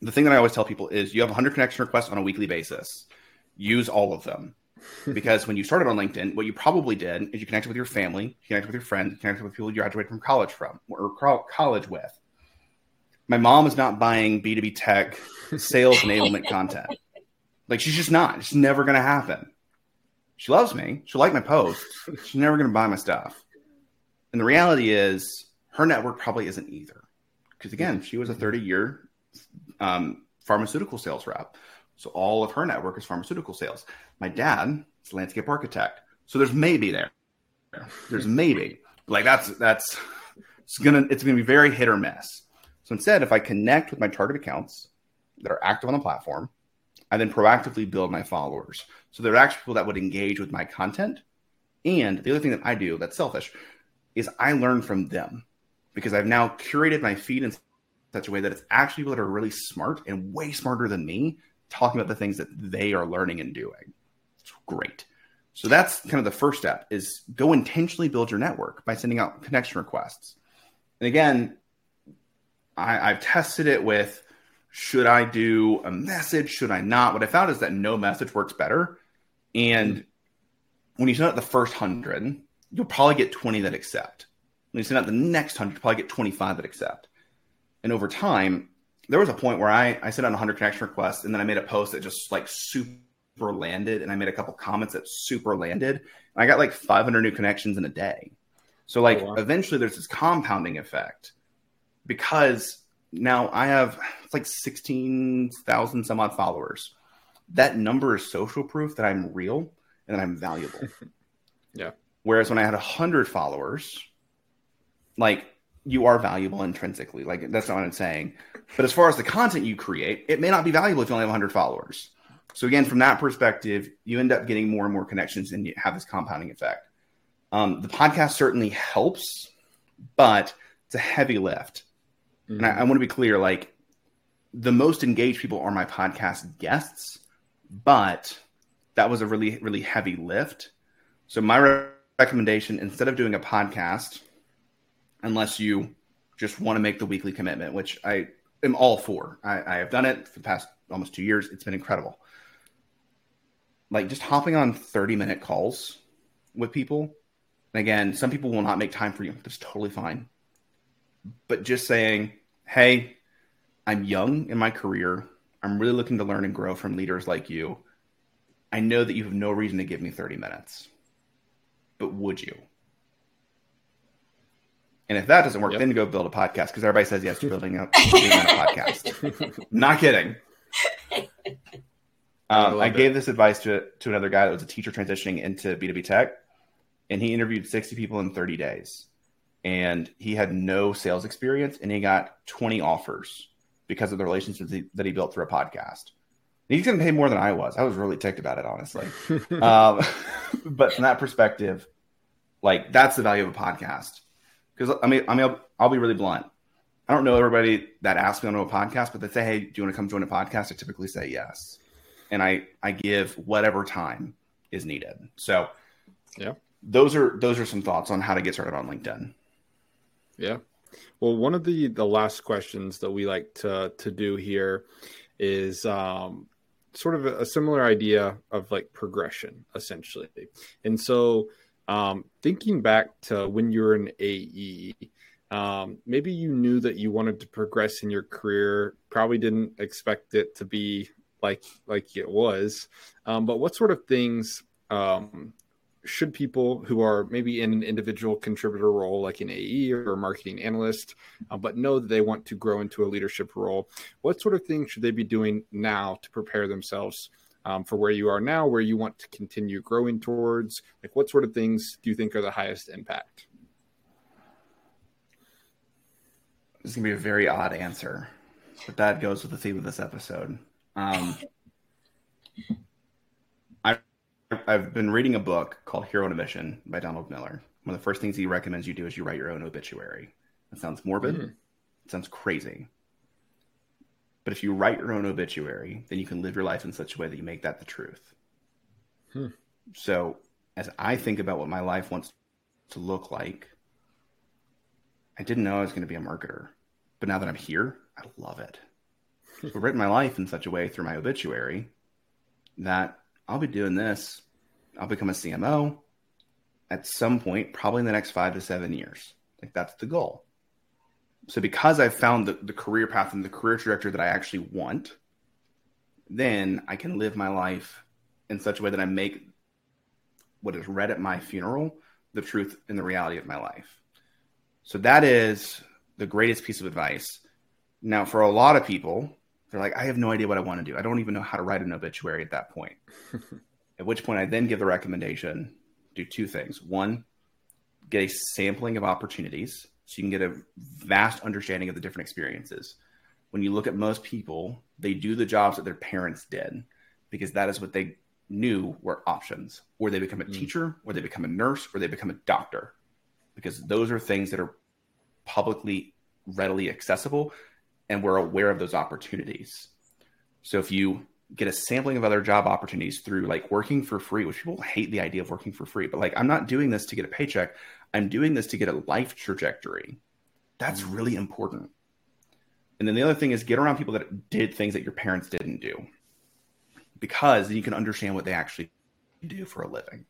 A: the thing that I always tell people is you have 100 connection requests on a weekly basis. Use all of them. *laughs* because when you started on LinkedIn, what you probably did is you connected with your family, you connected with your friends, you connected with people you graduated from college from or college with. My mom is not buying B2B tech *laughs* sales enablement content. Like she's just not. It's never going to happen. She loves me. She'll like my posts. *laughs* She's never going to buy my stuff. And the reality is, her network probably isn't either. Because again, she was a 30 year um, pharmaceutical sales rep. So all of her network is pharmaceutical sales. My dad is a landscape architect. So there's maybe there. There's maybe. Like that's that's it's gonna it's gonna be very hit or miss. So instead, if I connect with my target accounts that are active on the platform, I then proactively build my followers. So there are actually people that would engage with my content. And the other thing that I do that's selfish is I learn from them because I've now curated my feed in such a way that it's actually people that are really smart and way smarter than me talking about the things that they are learning and doing. It's great. So that's kind of the first step is go intentionally build your network by sending out connection requests. And again, I, have tested it with should I do a message? Should I not? What I found is that no message works better. And hmm. when you send out the first hundred, you'll probably get 20 that accept. When you send out the next hundred, you'll probably get 25 that accept. And over time, there was a point where I, I sent out 100 connection requests and then I made a post that just like super landed and I made a couple comments that super landed. And I got like 500 new connections in a day. So like oh, wow. eventually there's this compounding effect because now I have it's like 16,000 some odd followers. That number is social proof that I'm real and that I'm valuable. *laughs*
B: yeah.
A: Whereas when I had 100 followers, like you are valuable intrinsically. Like that's not what I'm saying. But as far as the content you create, it may not be valuable if you only have 100 followers. So again, from that perspective, you end up getting more and more connections, and you have this compounding effect. Um, the podcast certainly helps, but it's a heavy lift. Mm-hmm. And I, I want to be clear: like the most engaged people are my podcast guests, but that was a really really heavy lift. So my re- recommendation, instead of doing a podcast unless you just want to make the weekly commitment, which I am all for. I, I have done it for the past almost two years. It's been incredible. Like just hopping on 30 minute calls with people. And again, some people will not make time for you. That's totally fine. But just saying, hey, I'm young in my career. I'm really looking to learn and grow from leaders like you. I know that you have no reason to give me 30 minutes, but would you? And if that doesn't work, yep. then go build a podcast because everybody says yes to *laughs* building a, building a podcast. Not kidding. *laughs* Um, I, I gave this advice to to another guy that was a teacher transitioning into B two B tech, and he interviewed sixty people in thirty days, and he had no sales experience, and he got twenty offers because of the relationships that he built through a podcast. He's going to pay more than I was. I was really ticked about it, honestly. *laughs* um, *laughs* but from that perspective, like that's the value of a podcast because I mean, I mean, I'll, I'll, be really blunt. I don't know everybody that asks me on a podcast, but they say, "Hey, do you want to come join a podcast?" I typically say yes, and I I give whatever time is needed. So,
B: yeah,
A: those are those are some thoughts on how to get started on LinkedIn.
B: Yeah. Well, one of the the last questions that we like to to do here is um, sort of a, a similar idea of like progression, essentially, and so um, thinking back to when you were an AE, um, maybe you knew that you wanted to progress in your career, probably didn't expect it to be like like it was. Um, but what sort of things um, should people who are maybe in an individual contributor role, like an AE or a marketing analyst, uh, but know that they want to grow into a leadership role, what sort of things should they be doing now to prepare themselves um, for where you are now, where you want to continue growing towards? Like, what sort of things do you think are the highest impact?
A: This is gonna be a very odd answer, but that goes with the theme of this episode. Um, I, *laughs* I've been reading a book called Hero on a Mission by Donald Miller. One of the first things he recommends you do is you write your own obituary. That sounds morbid. Mm. It sounds crazy. But if you write your own obituary, then you can live your life in such a way that you make that the truth. Hmm. So, as I think about what my life wants to look like, I didn't know I was going to be a marketer. But now that I'm here, I love it. *laughs* I've written my life in such a way through my obituary that I'll be doing this I'll become a CMO at some point, probably in the next five to seven years. Like that's the goal. So because I've found the, the career path and the career trajectory that I actually want, then I can live my life in such a way that I make what is read at my funeral the truth and the reality of my life. So that is the greatest piece of advice. Now, for a lot of people, they're like, I have no idea what I want to do. I don't even know how to write an obituary at that point. *laughs* at which point, I then give the recommendation do two things. One, get a sampling of opportunities so you can get a vast understanding of the different experiences. When you look at most people, they do the jobs that their parents did because that is what they knew were options. Or they become a mm. teacher, or they become a nurse, or they become a doctor because those are things that are publicly readily accessible and we're aware of those opportunities. So if you get a sampling of other job opportunities through like working for free, which people hate the idea of working for free, but like I'm not doing this to get a paycheck. I'm doing this to get a life trajectory. That's mm. really important. And then the other thing is get around people that did things that your parents didn't do because you can understand what they actually do for a living.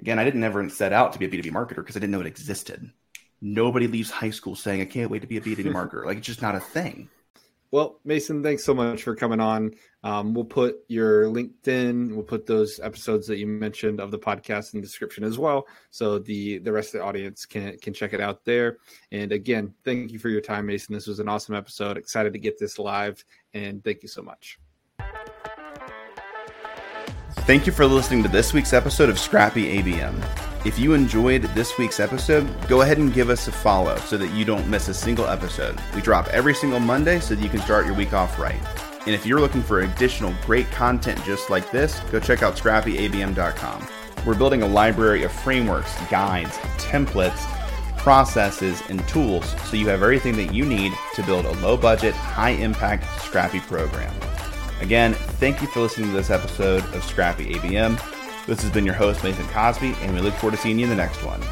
A: Again, I didn't ever set out to be a B2B marketer because I didn't know it existed. Nobody leaves high school saying, I can't wait to be a B2B *laughs* marketer. Like, it's just not a thing.
B: Well, Mason, thanks so much for coming on. Um, we'll put your LinkedIn, we'll put those episodes that you mentioned of the podcast in the description as well, so the the rest of the audience can can check it out there. And again, thank you for your time, Mason. This was an awesome episode. Excited to get this live, and thank you so much.
A: Thank you for listening to this week's episode of Scrappy ABM. If you enjoyed this week's episode, go ahead and give us a follow so that you don't miss a single episode. We drop every single Monday so that you can start your week off right. And if you're looking for additional great content just like this, go check out scrappyabm.com. We're building a library of frameworks, guides, templates, processes, and tools so you have everything that you need to build a low budget, high impact, scrappy program. Again, thank you for listening to this episode of Scrappy ABM. This has been your host, Mason Cosby, and we look forward to seeing you in the next one.